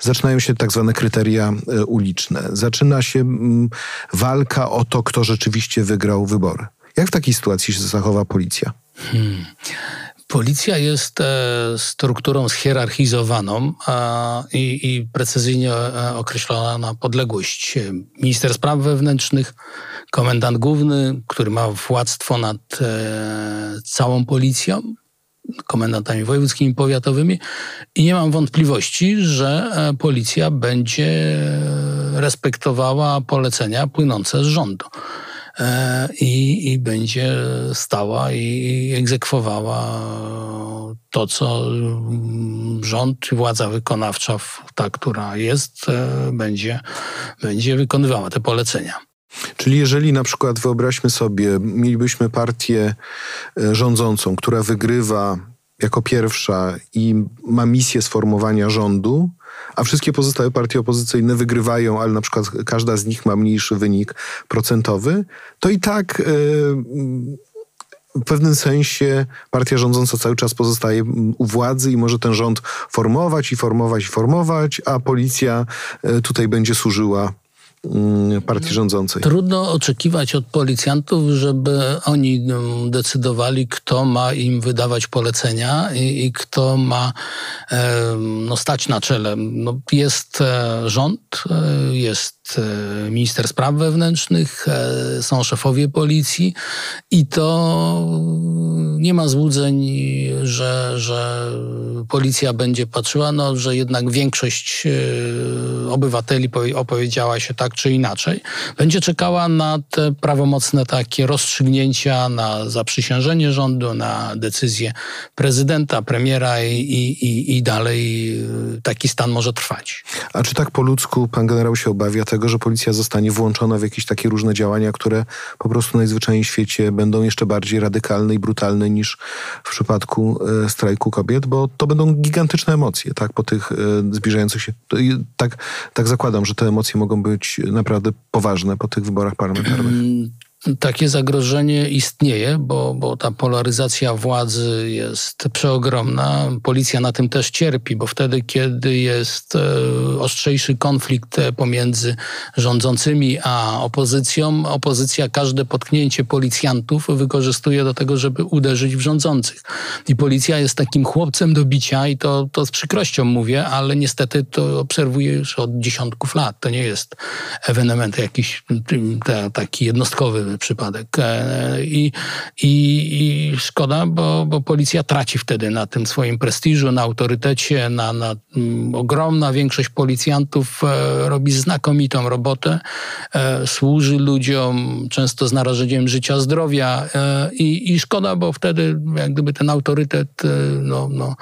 Zaczynają się tak zwane kryteria e, uliczne. Zaczyna się mm, walka o to, kto rzeczywiście wygrał wybory. Jak w takiej sytuacji się zachowa policja? Hmm. Policja jest e, strukturą schierarchizowaną i, i, precyzyjnie e, określona podległość. Minister spraw wewnętrznych, komendant główny, który ma władztwo nad całą policją, komendantami wojewódzkimi, powiatowymi i nie mam wątpliwości, że e, policja będzie respektowała polecenia płynące z rządu. E, I, i będzie stała i egzekwowała to, co rząd, władza wykonawcza, ta, która jest, e, będzie, będzie wykonywała te polecenia. Czyli jeżeli na przykład wyobraźmy sobie, mielibyśmy partię e, rządzącą, która wygrywa jako pierwsza i ma misję sformowania rządu, a wszystkie pozostałe partie opozycyjne wygrywają, ale na przykład każda z nich ma mniejszy wynik procentowy, to i tak. Yy, w pewnym sensie partia rządząca cały czas pozostaje u władzy i może ten rząd formować i formować i formować, a policja e, tutaj będzie służyła partii rządzącej. Trudno oczekiwać od policjantów, żeby oni mm, decydowali, kto ma im wydawać polecenia i, i kto ma e, no, stać na czele. No, jest e, rząd, jest E, minister spraw wewnętrznych, e, są szefowie policji i to nie ma złudzeń, że, że policja będzie patrzyła, no, że jednak większość e, obywateli opowiedziała się tak czy inaczej. Będzie czekała na te prawomocne takie rozstrzygnięcia, na zaprzysiężenie rządu, na decyzję prezydenta, premiera i, i, i dalej taki stan może trwać. A czy tak po ludzku pan generał się obawia tego, tego, że policja zostanie włączona w jakieś takie różne działania, które po prostu najzwyczajniej w świecie będą jeszcze bardziej radykalne i brutalne niż w przypadku e, strajku kobiet, bo to będą gigantyczne emocje, tak, po tych e, zbliżających się. Tak, tak zakładam, że te emocje mogą być naprawdę poważne po tych wyborach parlamentarnych. Mm, takie zagrożenie istnieje, bo, bo ta polaryzacja władzy jest przeogromna. Policja na tym też cierpi, bo wtedy, kiedy jest e, ostrzejszy konflikt pomiędzy rządzącymi a opozycją, opozycja każde potknięcie policjantów wykorzystuje do tego, żeby uderzyć w rządzących. I policja jest takim chłopcem do bicia i to, to z przykrością mówię, ale niestety to obserwuję już od dziesiątków lat. To nie jest ewenement jakiś taki jednostkowy przypadek. E, I, i, i szkoda, bo, bo policja traci wtedy na tym swoim prestiżu, na autorytecie, na, na mm, ogromna większość policjantów e, robi znakomitą robotę, e, służy ludziom, często z narażeniem życia, zdrowia i, i szkoda, bo wtedy jak gdyby ten autorytet no, no,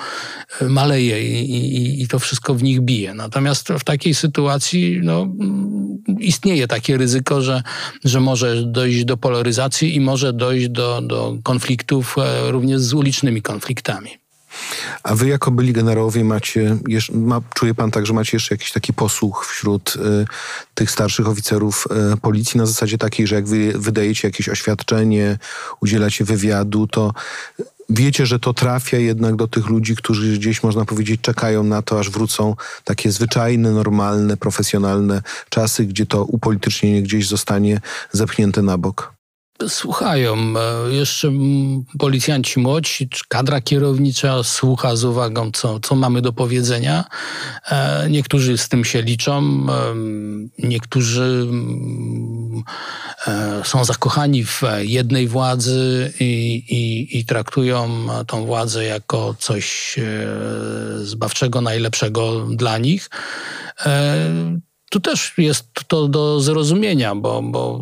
maleje i, i, i to wszystko w nich bije. Natomiast w takiej sytuacji no, mm, istnieje takie ryzyko, że, że może dojść dojść do polaryzacji i może dojść do, do konfliktów e, również z ulicznymi konfliktami. A wy jako byli generałowie macie, ma, czuje pan tak, że macie jeszcze jakiś taki posłuch wśród y, tych starszych oficerów y, policji na zasadzie takiej, że jak wy wydajecie jakieś oświadczenie, udzielacie wywiadu, to wiecie, że to trafia jednak do tych ludzi, którzy gdzieś, można powiedzieć, czekają na to, aż wrócą takie zwyczajne, normalne, profesjonalne czasy, gdzie to upolitycznienie gdzieś zostanie zepchnięte na bok. Słuchają. E, jeszcze policjanci młodzi, kadra kierownicza słucha z uwagą, co, co mamy do powiedzenia. E, niektórzy z tym się liczą, e, niektórzy są zakochani w jednej władzy i, i, i traktują tą władzę jako coś zbawczego, najlepszego dla nich. Tu też jest to do zrozumienia, bo, bo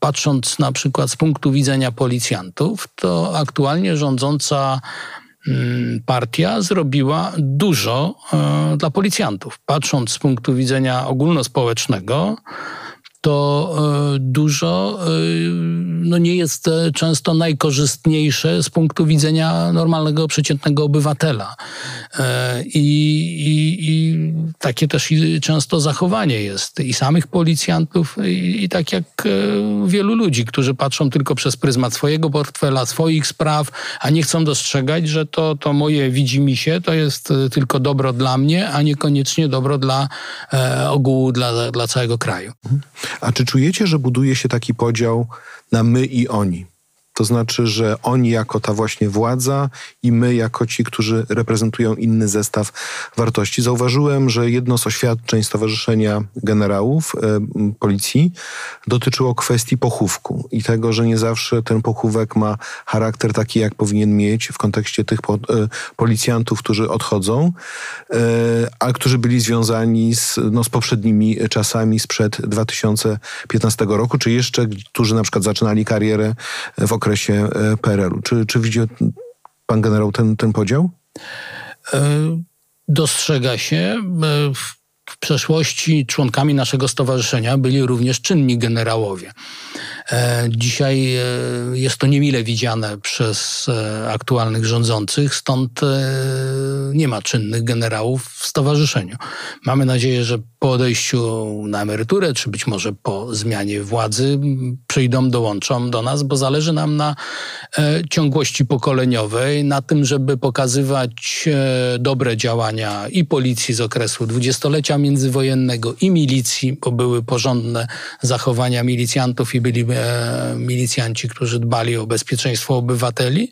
patrząc na przykład z punktu widzenia policjantów, to aktualnie rządząca mm, partia zrobiła dużo e, dla policjantów. Patrząc z punktu widzenia ogólnospołecznego, to e, dużo e, no nie jest e, często najkorzystniejsze z punktu widzenia normalnego, przeciętnego obywatela. I, i, i takie też często zachowanie jest i samych policjantów, i, i tak jak wielu ludzi, którzy patrzą tylko przez pryzmat swojego portfela, swoich spraw, a nie chcą dostrzegać, że to, to moje widzi mi się, to jest tylko dobro dla mnie, a niekoniecznie dobro dla ogółu, dla, dla całego kraju. A czy czujecie, że buduje się taki podział na my i oni? To znaczy, że oni jako ta właśnie władza i my jako ci, którzy reprezentują inny zestaw wartości. Zauważyłem, że jedno z oświadczeń Stowarzyszenia Generałów e, Policji dotyczyło kwestii pochówku i tego, że nie zawsze ten pochówek ma charakter taki, jak powinien mieć w kontekście tych po, e, policjantów, którzy odchodzą, e, a którzy byli związani z, no, z poprzednimi czasami sprzed 2015 roku, czy jeszcze, którzy na przykład zaczynali karierę w okresie okresie e, PRL-u. Czy, czy widzi pan generał ten, ten podział? E, dostrzega się. E, w przeszłości członkami naszego stowarzyszenia byli również czynni generałowie. E, dzisiaj e, jest to niemile widziane przez e, aktualnych rządzących, stąd nie ma czynnych generałów w stowarzyszeniu. Mamy nadzieję, że po odejściu na emeryturę, czy być może po zmianie władzy, przyjdą, dołączą do nas, bo zależy nam na ciągłości pokoleniowej, na tym, żeby pokazywać dobre działania i policji z okresu dwudziestolecia międzywojennego, i milicji, bo były porządne zachowania milicjantów i byli milicjanci, którzy dbali o bezpieczeństwo obywateli.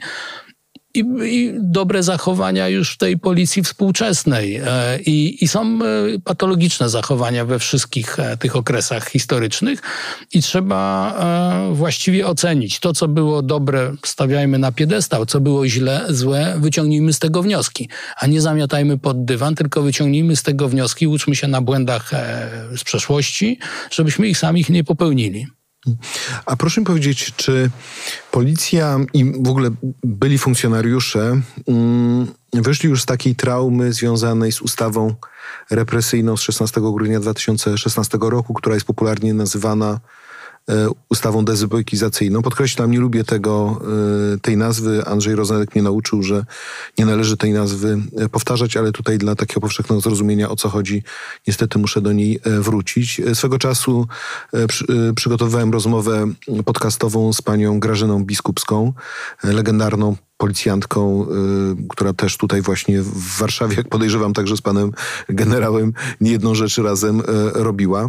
I, i, dobre zachowania już tej policji współczesnej. E, I, I, są e, patologiczne zachowania we wszystkich tych okresach historycznych i trzeba właściwie ocenić. To, co było dobre, stawiajmy na piedestał, co było źle, złe, wyciągnijmy z tego wnioski, a nie zamiatajmy pod dywan, tylko wyciągnijmy z tego wnioski, uczmy się na błędach z przeszłości, żebyśmy ich samych nie popełnili. A proszę mi powiedzieć, czy policja i w ogóle byli funkcjonariusze mm, wyszli już z takiej traumy związanej z ustawą represyjną z 16 grudnia 2016 roku, która jest popularnie nazywana ustawą dezubekizacyjną. Podkreślam, nie lubię tego, e, tej nazwy. Andrzej Rozenek mnie nauczył, że nie należy tej nazwy e, powtarzać, ale tutaj dla takiego powszechnego zrozumienia, o co chodzi, niestety muszę do niej wrócić. Swego czasu przygotowywałem rozmowę podcastową z panią Grażyną Biskupską, legendarną policjantką, y, która też tutaj właśnie w Warszawie, jak podejrzewam także z panem generałem, nie jedną rzecz razem y, robiła.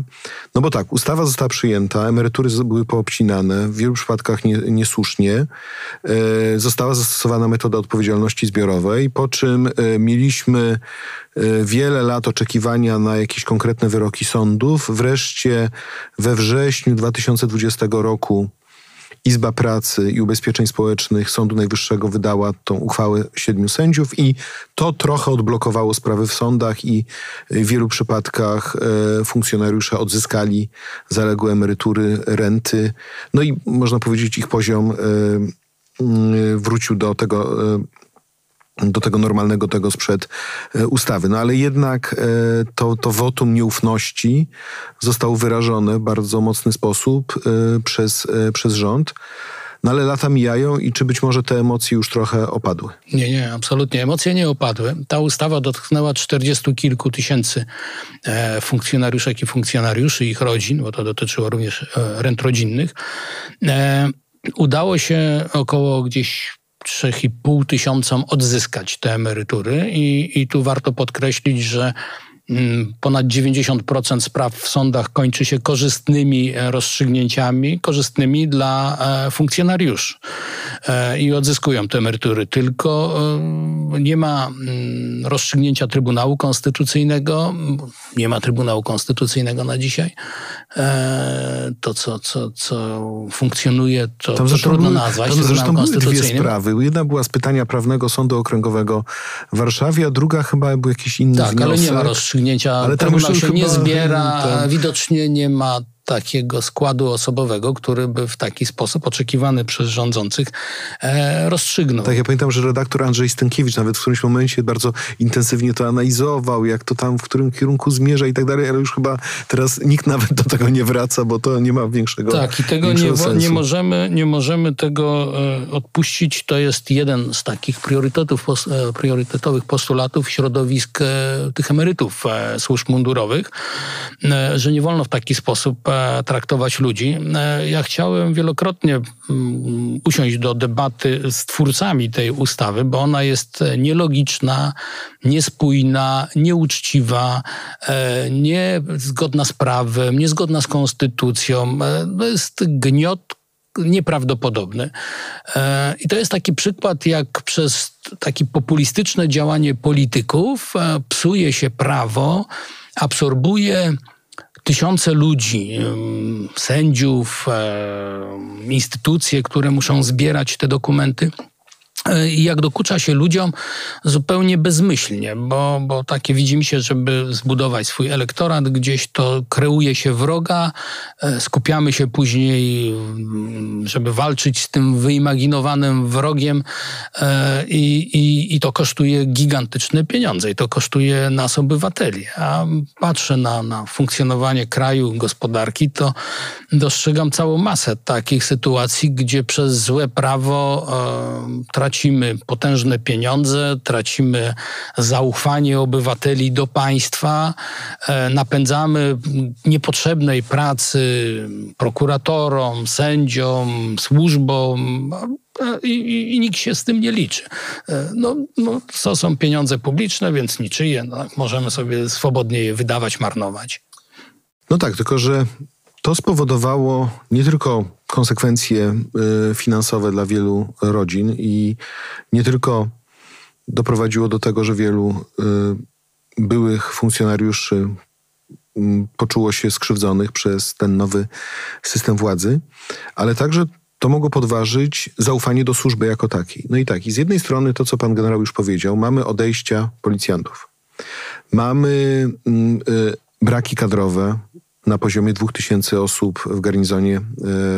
No bo tak, ustawa została przyjęta, emerytury były poobcinane, w wielu przypadkach nie, niesłusznie. Y, została zastosowana metoda odpowiedzialności zbiorowej, po czym mieliśmy wiele lat oczekiwania na jakieś konkretne wyroki sądów. Wreszcie we wrześniu 2020 roku Izba Pracy i Ubezpieczeń Społecznych Sądu Najwyższego wydała tą uchwałę siedmiu sędziów i to trochę odblokowało sprawy w sądach i w wielu przypadkach e, funkcjonariusze odzyskali zaległe emerytury, renty. No i można powiedzieć ich poziom e, wrócił do tego e, do tego normalnego tego sprzed e, ustawy. No ale jednak e, to, to wotum nieufności zostało wyrażone w bardzo mocny sposób e, przez, przez rząd. No ale lata mijają i czy być może te emocje już trochę opadły? Nie, nie, absolutnie. Emocje nie opadły. Ta ustawa dotknęła czterdziestu kilku tysięcy funkcjonariuszek i funkcjonariuszy, ich rodzin, bo to dotyczyło również rent rodzinnych. Udało się około gdzieś 3,5 tysiącom odzyskać te emerytury. I, i tu warto podkreślić, że ponad 90% spraw w sądach kończy się korzystnymi e, rozstrzygnięciami, korzystnymi dla e, funkcjonariuszy e, i odzyskują te emerytury. Tylko nie ma mm, rozstrzygnięcia Trybunału Konstytucyjnego, nie ma Trybunału Konstytucyjnego na dzisiaj. To, co, co, co funkcjonuje, to, to trudno nazwać. Tam zresztą były dwie sprawy. Jedna była z pytania prawnego Sądu Okręgowego w Warszawie, a druga chyba był jakiś inny Tak, wniosek. ale nie ma rozstrzygnięcia. Ale Trybunał się nie zbiera, widocznie nie ma takiego składu osobowego, który by w taki sposób oczekiwany przez rządzących e, rozstrzygnął. Tak, ja pamiętam, że redaktor Andrzej Stękiewicz nawet w którymś momencie bardzo intensywnie to analizował, jak to tam, w którym kierunku zmierza i tak dalej, ale już chyba teraz nikt nawet do tego nie wraca, bo to nie ma większego Tak, i tego nie, nie, możemy, nie możemy tego e, odpuścić. To jest jeden z takich priorytetów, pos, e, priorytetowych postulatów środowisk e, tych emerytów e, służb mundurowych, e, że nie wolno w taki sposób traktować ludzi. E, ja chciałem wielokrotnie mm, usiąść do debaty z twórcami tej ustawy, bo ona jest nielogiczna, niespójna, nieuczciwa, e, niezgodna z prawem, niezgodna z konstytucją. E, to jest gniot nieprawdopodobny. I to jest taki przykład, jak przez takie populistyczne działanie polityków psuje się prawo, absorbuje tysiące ludzi, sędziów, instytucje, które muszą zbierać te dokumenty i jak dokucza się ludziom zupełnie bezmyślnie, bo, bo takie widzi mi się, żeby zbudować swój elektorat gdzieś, to kreuje się wroga, e, skupiamy się później, mm, żeby walczyć z tym wyimaginowanym wrogiem e, i, i, i to kosztuje gigantyczne pieniądze i to kosztuje nas obywateli. A patrzę na, na funkcjonowanie kraju, gospodarki, to dostrzegam całą masę takich sytuacji, gdzie przez złe prawo e, tracimy potężne pieniądze, tracimy zaufanie obywateli do państwa, e, napędzamy niepotrzebnej pracy prokuratorom, sędziom, służbom, i, i, i, nikt się z tym nie liczy. E, no, no, to są pieniądze publiczne, więc niczyje. No, możemy sobie swobodnie je wydawać, marnować. No tak, tylko że to spowodowało nie tylko konsekwencje y, finansowe dla wielu rodzin i nie tylko doprowadziło do tego, że wielu y, byłych funkcjonariuszy mm, poczuło się skrzywdzonych przez ten nowy system władzy, ale także to mogło podważyć zaufanie do służby jako takiej. No i tak, i z jednej strony to, co pan generał już powiedział, mamy odejścia policjantów. Mamy mm, y, braki kadrowe, na poziomie 2000 osób w garnizonie e,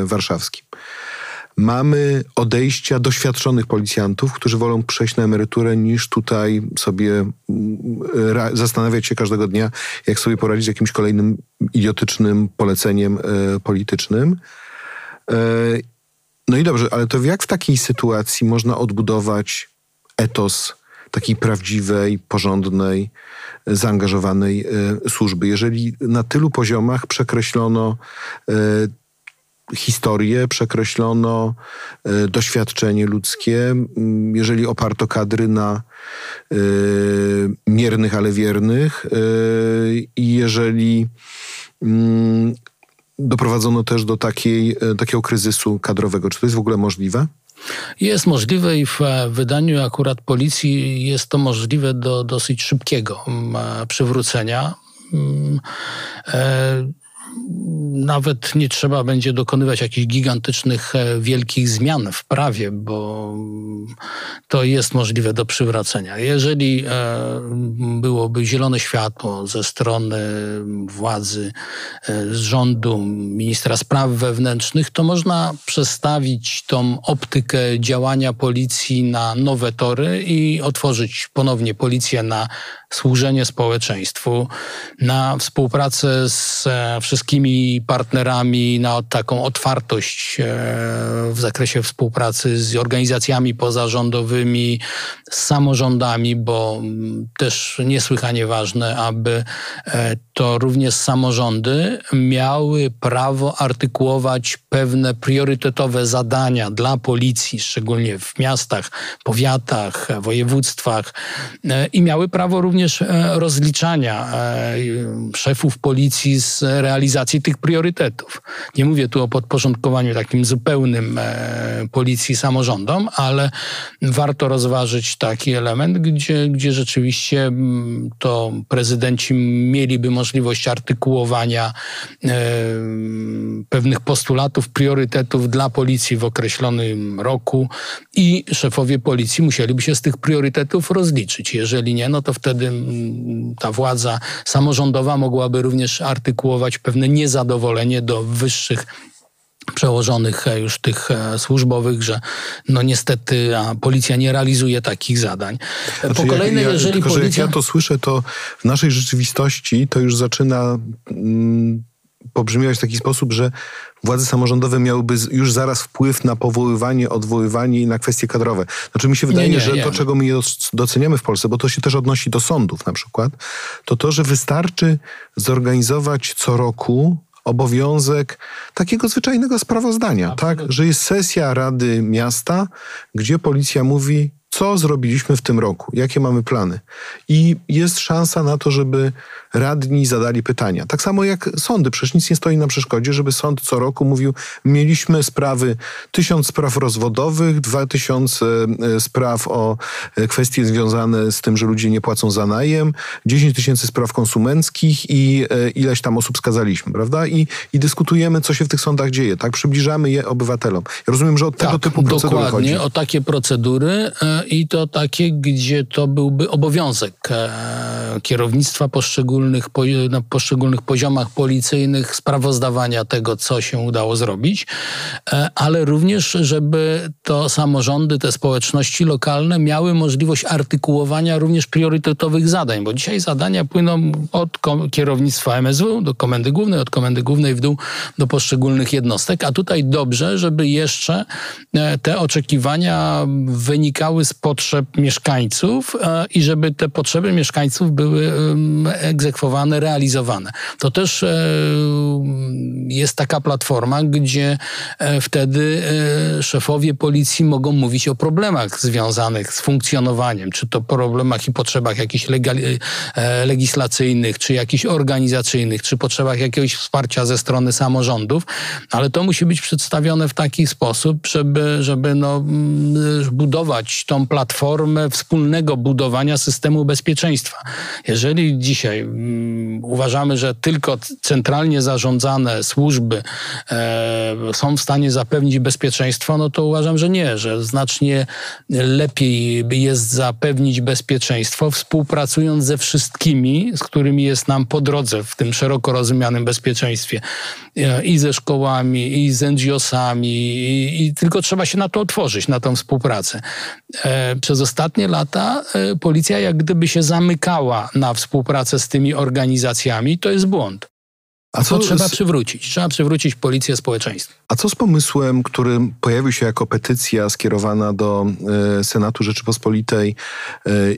warszawskim. Mamy odejścia doświadczonych policjantów, którzy wolą przejść na emeryturę, niż tutaj sobie zastanawiać się każdego dnia, jak sobie poradzić z jakimś kolejnym idiotycznym poleceniem e, politycznym. E, no i dobrze, ale to jak w takiej sytuacji można odbudować etos takiej prawdziwej, porządnej, zaangażowanej e, służby. Jeżeli na tylu poziomach przekreślono e, historię, przekreślono e, doświadczenie ludzkie, jeżeli oparto kadry na miernych, ale wiernych i jeżeli doprowadzono też do takiej, takiego kryzysu kadrowego. Czy to jest w ogóle możliwe? Jest możliwe i w e, wydaniu akurat policji jest to możliwe do dosyć szybkiego mm, e, przywrócenia. Nawet nie trzeba będzie dokonywać jakichś gigantycznych, e, wielkich zmian w prawie, bo to jest możliwe do przywracenia. Jeżeli e, byłoby zielone światło ze strony władzy, e, z rządu, ministra spraw wewnętrznych, to można przestawić tą optykę działania policji na nowe tory i otworzyć ponownie policję na służenie społeczeństwu, na współpracę z wszystkimi partnerami, na taką otwartość e, w zakresie współpracy z organizacjami pozarządowymi, z samorządami, bo też niesłychanie ważne, aby e, to również samorządy miały prawo artykułować pewne priorytetowe zadania dla policji, szczególnie w miastach, powiatach, województwach e, i miały prawo również rozliczania szefów policji z realizacji tych priorytetów. Nie mówię tu o podporządkowaniu takim zupełnym e, policji samorządom, ale warto rozważyć taki element, gdzie, gdzie rzeczywiście mm, to prezydenci mieliby możliwość artykułowania e, pewnych postulatów, priorytetów dla policji w określonym roku i szefowie policji musieliby się z tych priorytetów rozliczyć. Jeżeli nie, no to wtedy mm, ta władza samorządowa mogłaby również artykułować pewne niezadowolenie do wyższych przełożonych e, już tych e, służbowych, że no niestety policja nie realizuje takich zadań. Znaczy, po kolejne, ja, jeżeli tylko, policja... jak ja to słyszę, to w naszej rzeczywistości to już zaczyna mm, pobrzmiewać w taki sposób, że władze samorządowe miałyby już zaraz wpływ na powoływanie, odwoływanie i na kwestie kadrowe. Znaczy mi się wydaje, nie, nie, że nie. to, czego my nie doceniamy w Polsce, bo to się też odnosi do sądów na przykład, to to, że wystarczy zorganizować co roku obowiązek takiego zwyczajnego sprawozdania, tak? Że jest sesja Rady Miasta, gdzie policja mówi, co zrobiliśmy w tym roku, jakie mamy plany. I jest szansa na to, żeby radni zadali pytania. Tak samo jak sądy. Przecież nic nie stoi na przeszkodzie, żeby sąd co roku mówił, mieliśmy sprawy, tysiąc spraw rozwodowych, dwa tysiące e, spraw o e, kwestie związane z tym, że ludzie nie płacą za najem, dziesięć tysięcy spraw konsumenckich i e, ileś tam osób skazaliśmy, prawda? I, I dyskutujemy, co się w tych sądach dzieje, tak? Przybliżamy je obywatelom. Ja rozumiem, że od tego tak, typu procedury dokładnie, chodzi. o takie procedury i to takie, gdzie to byłby obowiązek kierownictwa poszczególnych, na poszczególnych poziomach policyjnych sprawozdawania tego, co się udało zrobić, e, ale również, żeby to samorządy, te społeczności lokalne miały możliwość artykułowania również priorytetowych zadań, bo dzisiaj zadania płyną od kierownictwa MSW do komendy głównej, od komendy głównej w dół do poszczególnych jednostek, a tutaj dobrze, żeby jeszcze e, te oczekiwania wynikały z potrzeb mieszkańców e, i żeby te potrzeby mieszkańców były egzekwowane, realizowane. To też jest taka platforma, gdzie e, wtedy e, szefowie policji mogą mówić o problemach związanych z funkcjonowaniem, czy to problemach i potrzebach jakichś e, legislacyjnych, czy jakichś organizacyjnych, czy potrzebach jakiegoś wsparcia ze strony samorządów, ale to musi być przedstawione w taki sposób, żeby, żeby no, mm, budować tą platformę wspólnego budowania systemu bezpieczeństwa. Jeżeli dzisiaj uważamy, że tylko centralnie zarządzane służby e, są w stanie zapewnić bezpieczeństwo, no to uważam, że nie, że znacznie lepiej jest zapewnić bezpieczeństwo współpracując ze wszystkimi, z którymi jest nam po drodze w tym szeroko rozumianym bezpieczeństwie e, i ze szkołami, i z NGO-sami, i, i tylko trzeba się na to otworzyć, na tą współpracę. E, przez ostatnie lata policja jak gdyby się zamykała na współpracę z tymi organizacjami, to jest błąd. A co to trzeba z... przywrócić? Trzeba przywrócić policję społeczeństwa. A co z pomysłem, który pojawił się jako petycja skierowana do e, Senatu Rzeczypospolitej, e, e,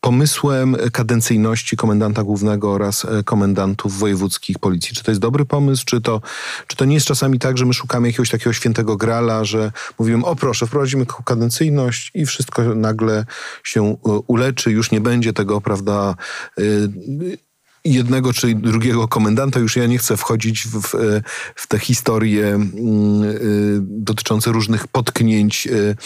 pomysłem kadencyjności komendanta głównego oraz komendantów wojewódzkich policji? Czy to jest dobry pomysł? Czy to, czy to nie jest czasami tak, że my szukamy jakiegoś takiego świętego grala, że mówimy, o proszę, wprowadzimy kadencyjność i wszystko nagle się uleczy, już nie będzie tego, prawda, jednego czy drugiego komendanta. Już ja nie chcę wchodzić w, w, te historie mm, y, dotyczące różnych potknięć y,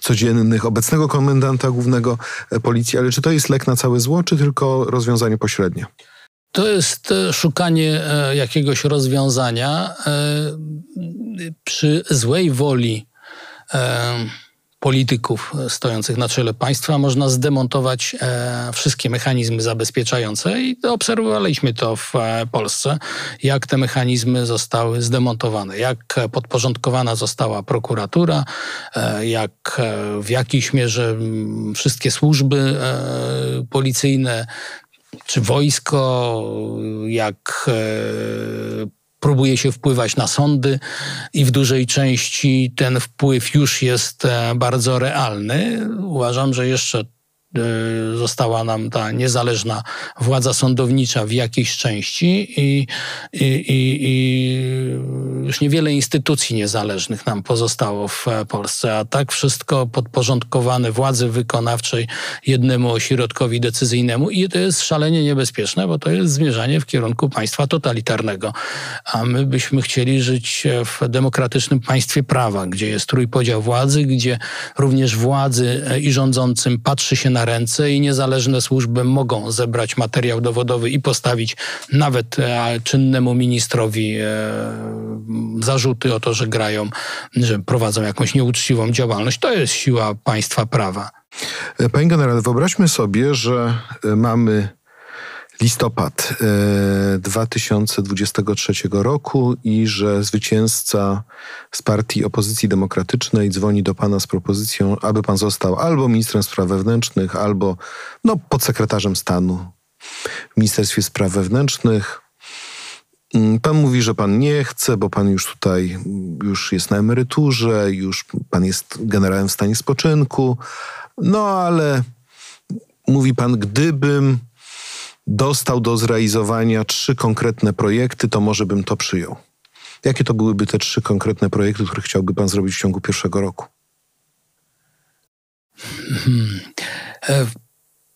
codziennych obecnego komendanta głównego e, policji, ale czy to jest lek na całe zło, czy tylko rozwiązanie pośrednie? To jest e, szukanie e, jakiegoś rozwiązania przy złej woli polityków stojących na czele państwa można zdemontować e, wszystkie mechanizmy zabezpieczające i obserwowaliśmy to w e, Polsce, jak te mechanizmy zostały zdemontowane, jak podporządkowana została prokuratura, e, jak w jakiejś mierze wszystkie służby policyjne czy wojsko, jak próbuje się wpływać na sądy i w dużej części ten wpływ już jest e, bardzo realny. Uważam, że jeszcze została nam ta niezależna władza sądownicza w jakiejś części i, i, i, i, już niewiele instytucji niezależnych nam pozostało w Polsce, a tak wszystko podporządkowane władzy wykonawczej jednemu ośrodkowi decyzyjnemu i to jest szalenie niebezpieczne, bo to jest zmierzanie w kierunku państwa totalitarnego. A my byśmy chcieli żyć w demokratycznym państwie prawa, gdzie jest trójpodział władzy, gdzie również władzy i rządzącym patrzy się na ręce i niezależne służby mogą zebrać materiał dowodowy i postawić nawet e, czynnemu ministrowi e, zarzuty o to, że grają, że prowadzą jakąś nieuczciwą działalność. To jest siła państwa prawa. E, panie generale, wyobraźmy sobie, że mamy listopad 2023 e, roku i że zwycięzca z partii opozycji demokratycznej dzwoni do pana z propozycją, aby pan został albo ministrem spraw wewnętrznych, albo no, podsekretarzem stanu w Ministerstwie Spraw Wewnętrznych. Mm, pan mówi, że pan nie chce, bo pan już tutaj już jest na emeryturze, już pan jest generałem w stanie spoczynku. No ale mówi pan, gdybym dostał do zrealizowania trzy konkretne projekty, to może bym to przyjął. Jakie to byłyby te trzy konkretne projekty, które chciałby Pan zrobić w ciągu pierwszego roku? Hmm. E,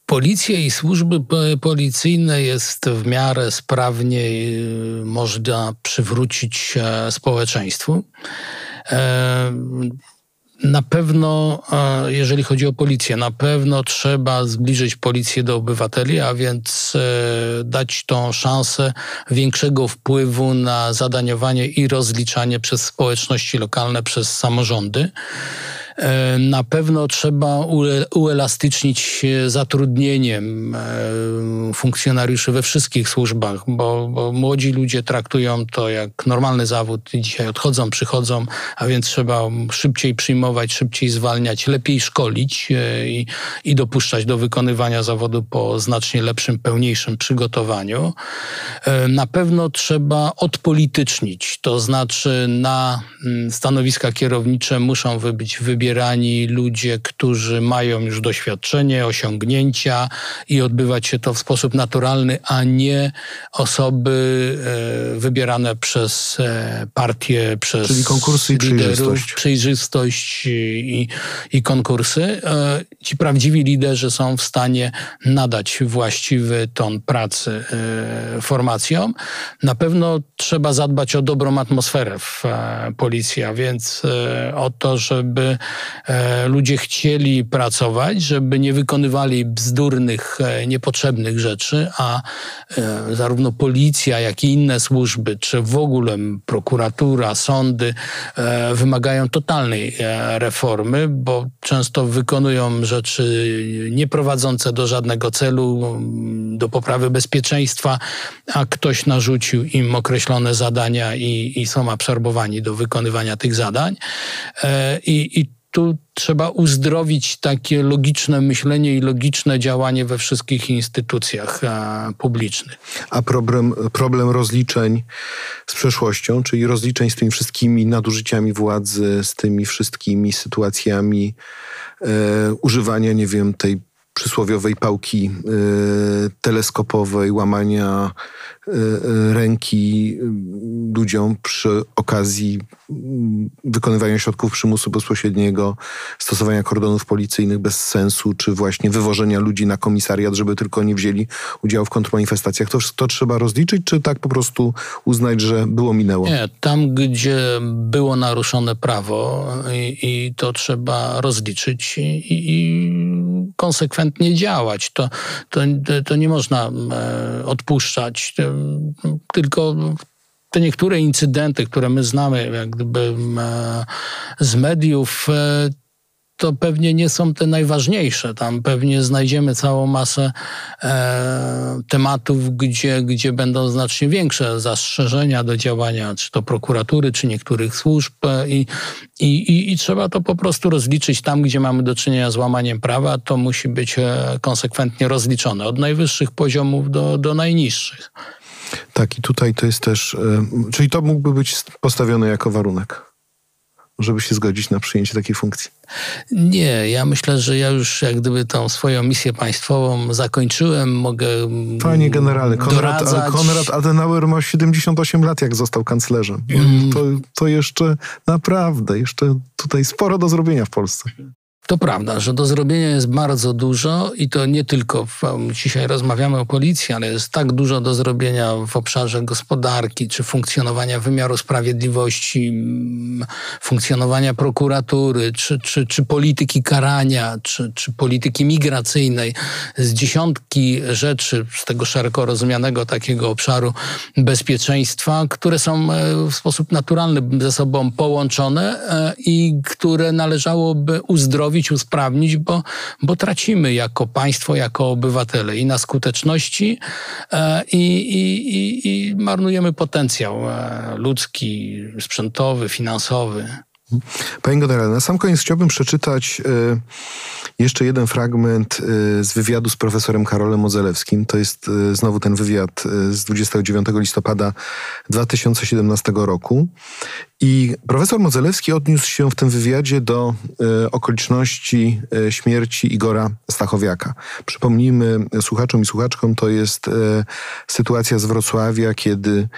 Policja i służby policyjne jest w miarę sprawnie y, można przywrócić e, społeczeństwu. E, na pewno, e, jeżeli chodzi o policję, na pewno trzeba zbliżyć policję do obywateli, a więc dać tą szansę większego wpływu na zadaniowanie i rozliczanie przez społeczności lokalne, przez samorządy. E, na pewno trzeba uelastycznić zatrudnieniem e, funkcjonariuszy we wszystkich służbach, bo, bo młodzi ludzie traktują to jak normalny zawód i dzisiaj odchodzą, przychodzą, a więc trzeba szybciej przyjmować, szybciej zwalniać, lepiej szkolić e, i, i dopuszczać do wykonywania zawodu po znacznie lepszym, pełniejszym przygotowaniu. Na pewno trzeba odpolitycznić, to znaczy na mm, stanowiska kierownicze muszą być wybierane wybierani ludzie, którzy mają już doświadczenie, osiągnięcia i odbywać się to w sposób naturalny, a nie osoby e, wybierane przez e, partie, przez Czyli konkursy i liderów, przejrzystość. przejrzystość i, i konkursy. E, ci prawdziwi liderzy są w stanie nadać właściwy ton pracy formacjom. Na pewno trzeba zadbać o dobrą atmosferę w policji, a więc o to, żeby E, ludzie chcieli pracować, żeby nie wykonywali bzdurnych, e, niepotrzebnych rzeczy, a e, zarówno policja, jak i inne służby, czy w ogóle prokuratura, sądy wymagają totalnej reformy, bo często wykonują rzeczy nieprowadzące do żadnego celu, do poprawy bezpieczeństwa, a ktoś narzucił im określone zadania i, i są absorbowani do wykonywania tych zadań. I, i tu trzeba uzdrowić takie logiczne myślenie i logiczne działanie we wszystkich instytucjach a, publicznych. A problem, problem rozliczeń z przeszłością, czyli rozliczeń z tymi wszystkimi nadużyciami władzy, z tymi wszystkimi sytuacjami e, używania, nie wiem, tej przysłowiowej pałki y, teleskopowej, łamania ręki ludziom przy okazji wykonywania środków przymusu bezpośredniego, stosowania kordonów policyjnych bez sensu, czy właśnie wywożenia ludzi na komisariat, żeby tylko nie wzięli udziału w kontrmanifestacjach. To, to trzeba rozliczyć, czy tak po prostu uznać, że było minęło? Nie, tam gdzie było naruszone prawo i, i to trzeba rozliczyć i, i konsekwentnie działać. To, to, to nie można e, odpuszczać. Tylko te niektóre incydenty, które my znamy jak gdyby e, z mediów, e, to pewnie nie są te najważniejsze. Tam pewnie znajdziemy całą masę e, tematów, gdzie, gdzie będą znacznie większe zastrzeżenia do działania, czy to prokuratury, czy niektórych służb e, i, i, i, trzeba to po prostu rozliczyć tam, gdzie mamy do czynienia z łamaniem prawa, to musi być konsekwentnie rozliczone od najwyższych poziomów do, do najniższych. Tak, i tutaj to jest też, e, czyli to mógłby być postawione jako warunek żeby się zgodzić na przyjęcie takiej funkcji? Nie, ja myślę, że ja już jak gdyby tą swoją misję państwową zakończyłem, mogę Panie generale, Konrad, Konrad Adenauer ma 78 lat, jak został kanclerzem. Mm. To, to jeszcze naprawdę, jeszcze tutaj sporo do zrobienia w Polsce. To prawda, że do zrobienia jest bardzo dużo i to nie tylko, w, dzisiaj rozmawiamy o policji, ale jest tak dużo do zrobienia w obszarze gospodarki, czy funkcjonowania wymiaru sprawiedliwości, mm, funkcjonowania prokuratury, czy, czy, czy polityki karania, czy, czy polityki migracyjnej. Z dziesiątki rzeczy z tego szeroko rozumianego takiego obszaru bezpieczeństwa, które są e, w sposób naturalny ze sobą połączone e, i które należałoby uzdrowić uzdrowić, usprawnić, bo, bo tracimy jako państwo, jako obywatele i na skuteczności e, i, i, i, i marnujemy potencjał e, ludzki, sprzętowy, finansowy. Panie generale, na sam koniec chciałbym przeczytać e, jeszcze jeden fragment z wywiadu z profesorem Karolem Mozelewskim. To jest znowu ten wywiad z 29 listopada 2017 roku. I profesor Modzelewski odniósł się w tym wywiadzie do e, okoliczności e, śmierci Igora Stachowiaka. Przypomnijmy słuchaczom i słuchaczkom, to jest e, sytuacja z Wrocławia, kiedy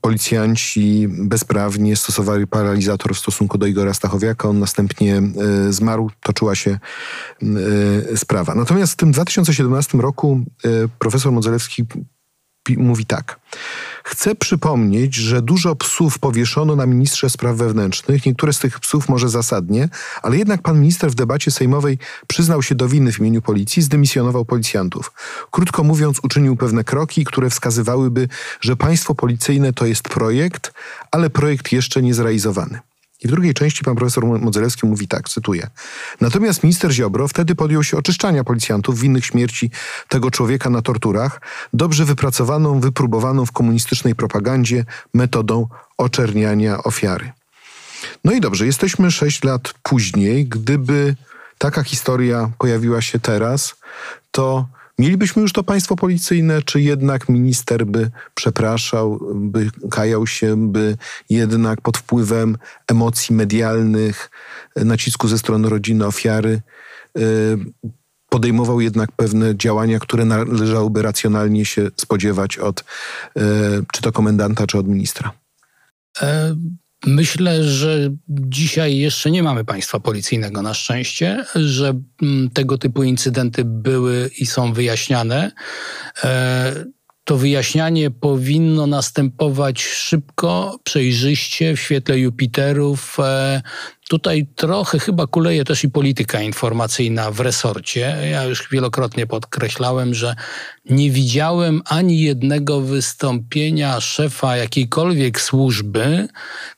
policjanci bezprawnie stosowali paralizator w stosunku do Igora Stachowiaka. On następnie zmarł, toczyła się sprawa. Natomiast w tym 2017 roku profesor Modzelewski mówi tak. Chcę przypomnieć, że dużo psów powieszono na ministrze spraw wewnętrznych. Niektóre z tych psów może zasadnie, ale jednak pan minister w debacie sejmowej przyznał się do winy w imieniu policji, zdymisjonował policjantów. Krótko mówiąc, uczynił pewne kroki, które wskazywałyby, że państwo policyjne to jest projekt, ale projekt jeszcze nie zrealizowany. I w drugiej części pan profesor Modzelewski mówi tak, cytuję. Natomiast minister Ziobro wtedy podjął się oczyszczania policjantów winnych śmierci tego człowieka na torturach, dobrze wypracowaną, wypróbowaną w komunistycznej propagandzie metodą oczerniania ofiary. No i dobrze, jesteśmy sześć lat później. Gdyby taka historia pojawiła się teraz, to Mielibyśmy już to państwo policyjne, czy jednak minister by przepraszał, by kajał się, by jednak pod wpływem emocji medialnych, nacisku ze strony rodziny ofiary, y, podejmował jednak pewne działania, które należałoby racjonalnie się spodziewać od y, czy to komendanta, czy od ministra? E, Myślę, że dzisiaj jeszcze nie mamy państwa policyjnego na szczęście, że mm, tego typu incydenty były i są wyjaśniane. E, to wyjaśnianie powinno następować szybko, przejrzyście, w świetle Jupiterów. Tutaj trochę chyba kuleje też i polityka informacyjna w resorcie. Ja już wielokrotnie podkreślałem, że nie widziałem ani jednego wystąpienia szefa jakiejkolwiek służby,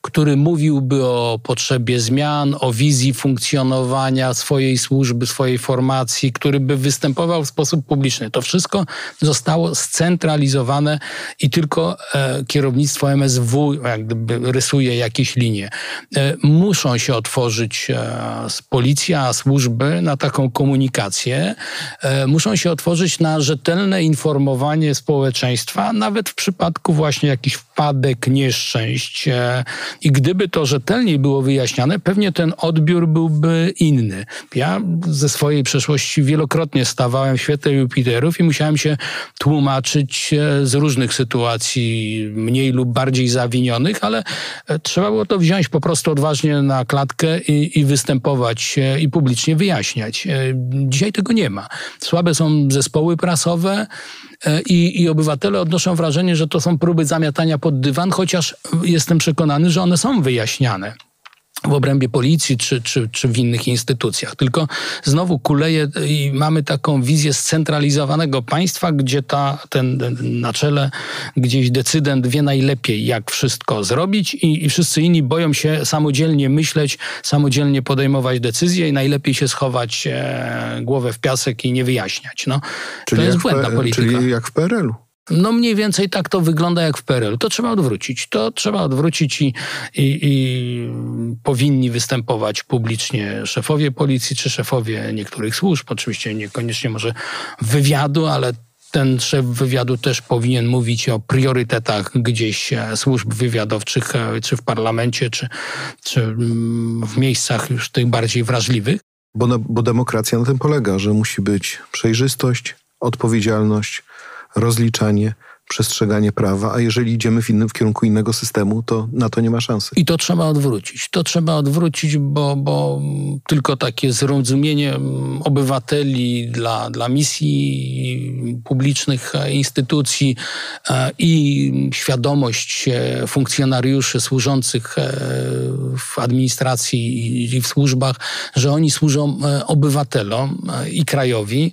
który mówiłby o potrzebie zmian, o wizji funkcjonowania swojej służby, swojej formacji, który by występował w sposób publiczny. To wszystko zostało scentralizowane i tylko e, kierownictwo MSW jak gdyby rysuje jakieś linie. E, muszą się otworzyć e, policja, służby na taką komunikację. E, muszą się otworzyć na rzetelne informowanie społeczeństwa, nawet w przypadku właśnie jakichś wpadek, nieszczęść. E, I gdyby to rzetelniej było wyjaśniane, pewnie ten odbiór byłby inny. Ja ze swojej przeszłości wielokrotnie stawałem w świetle Jupiterów i musiałem się tłumaczyć z różnych sytuacji, mniej lub bardziej zawinionych, ale trzeba było to wziąć po prostu odważnie na klatkę i, i występować i publicznie wyjaśniać. E, dzisiaj tego nie ma. Słabe są zespoły prasowe e, i, i obywatele odnoszą wrażenie, że to są próby zamiatania pod dywan, chociaż jestem przekonany, że one są wyjaśniane w obrębie policji czy, czy, czy w innych instytucjach. Tylko znowu kuleje i mamy taką wizję scentralizowanego państwa, gdzie ta, ten, na czele gdzieś decydent wie najlepiej, jak wszystko zrobić i, i wszyscy inni boją się samodzielnie myśleć, samodzielnie podejmować decyzje i najlepiej się schować e, głowę w piasek i nie wyjaśniać. No, czyli to jest błędna polityka. Czyli jak w PRL-u. No mniej więcej tak to wygląda jak w PRL. To trzeba odwrócić. To trzeba odwrócić i, i, i, powinni występować publicznie szefowie policji czy szefowie niektórych służb. Oczywiście niekoniecznie może wywiadu, ale ten szef wywiadu też powinien mówić o priorytetach gdzieś e, służb wywiadowczych, e, czy w parlamencie, czy, czy mm, w miejscach już tych bardziej wrażliwych. Bo, bo demokracja na tym polega, że musi być przejrzystość, odpowiedzialność, rozliczanie, przestrzeganie prawa, a jeżeli idziemy w, innym, w kierunku innego systemu, to na to nie ma szansy. I to trzeba odwrócić. To trzeba odwrócić, bo, bo tylko takie zrozumienie mm, obywateli dla, dla misji publicznych e, instytucji e, i świadomość e, funkcjonariuszy służących w administracji i w służbach, że oni służą obywatelom i krajowi,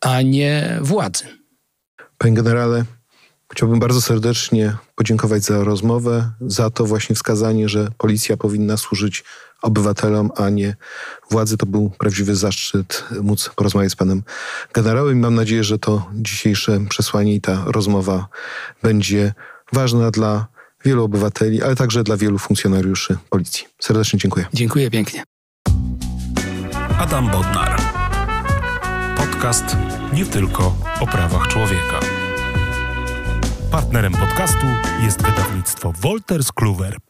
a nie władzy. Panie generale, chciałbym bardzo serdecznie podziękować za rozmowę, za to właśnie wskazanie, że policja powinna służyć obywatelom, a nie władzy. To był prawdziwy zaszczyt móc porozmawiać z panem generałem i mam nadzieję, że to dzisiejsze przesłanie i ta rozmowa będzie ważna dla wielu obywateli, ale także dla wielu funkcjonariuszy policji. Serdecznie dziękuję. Dziękuję pięknie. Adam Bodnar. Podcast nie tylko o prawach człowieka. Partnerem podcastu jest wydawnictwo Wolters Kluwer.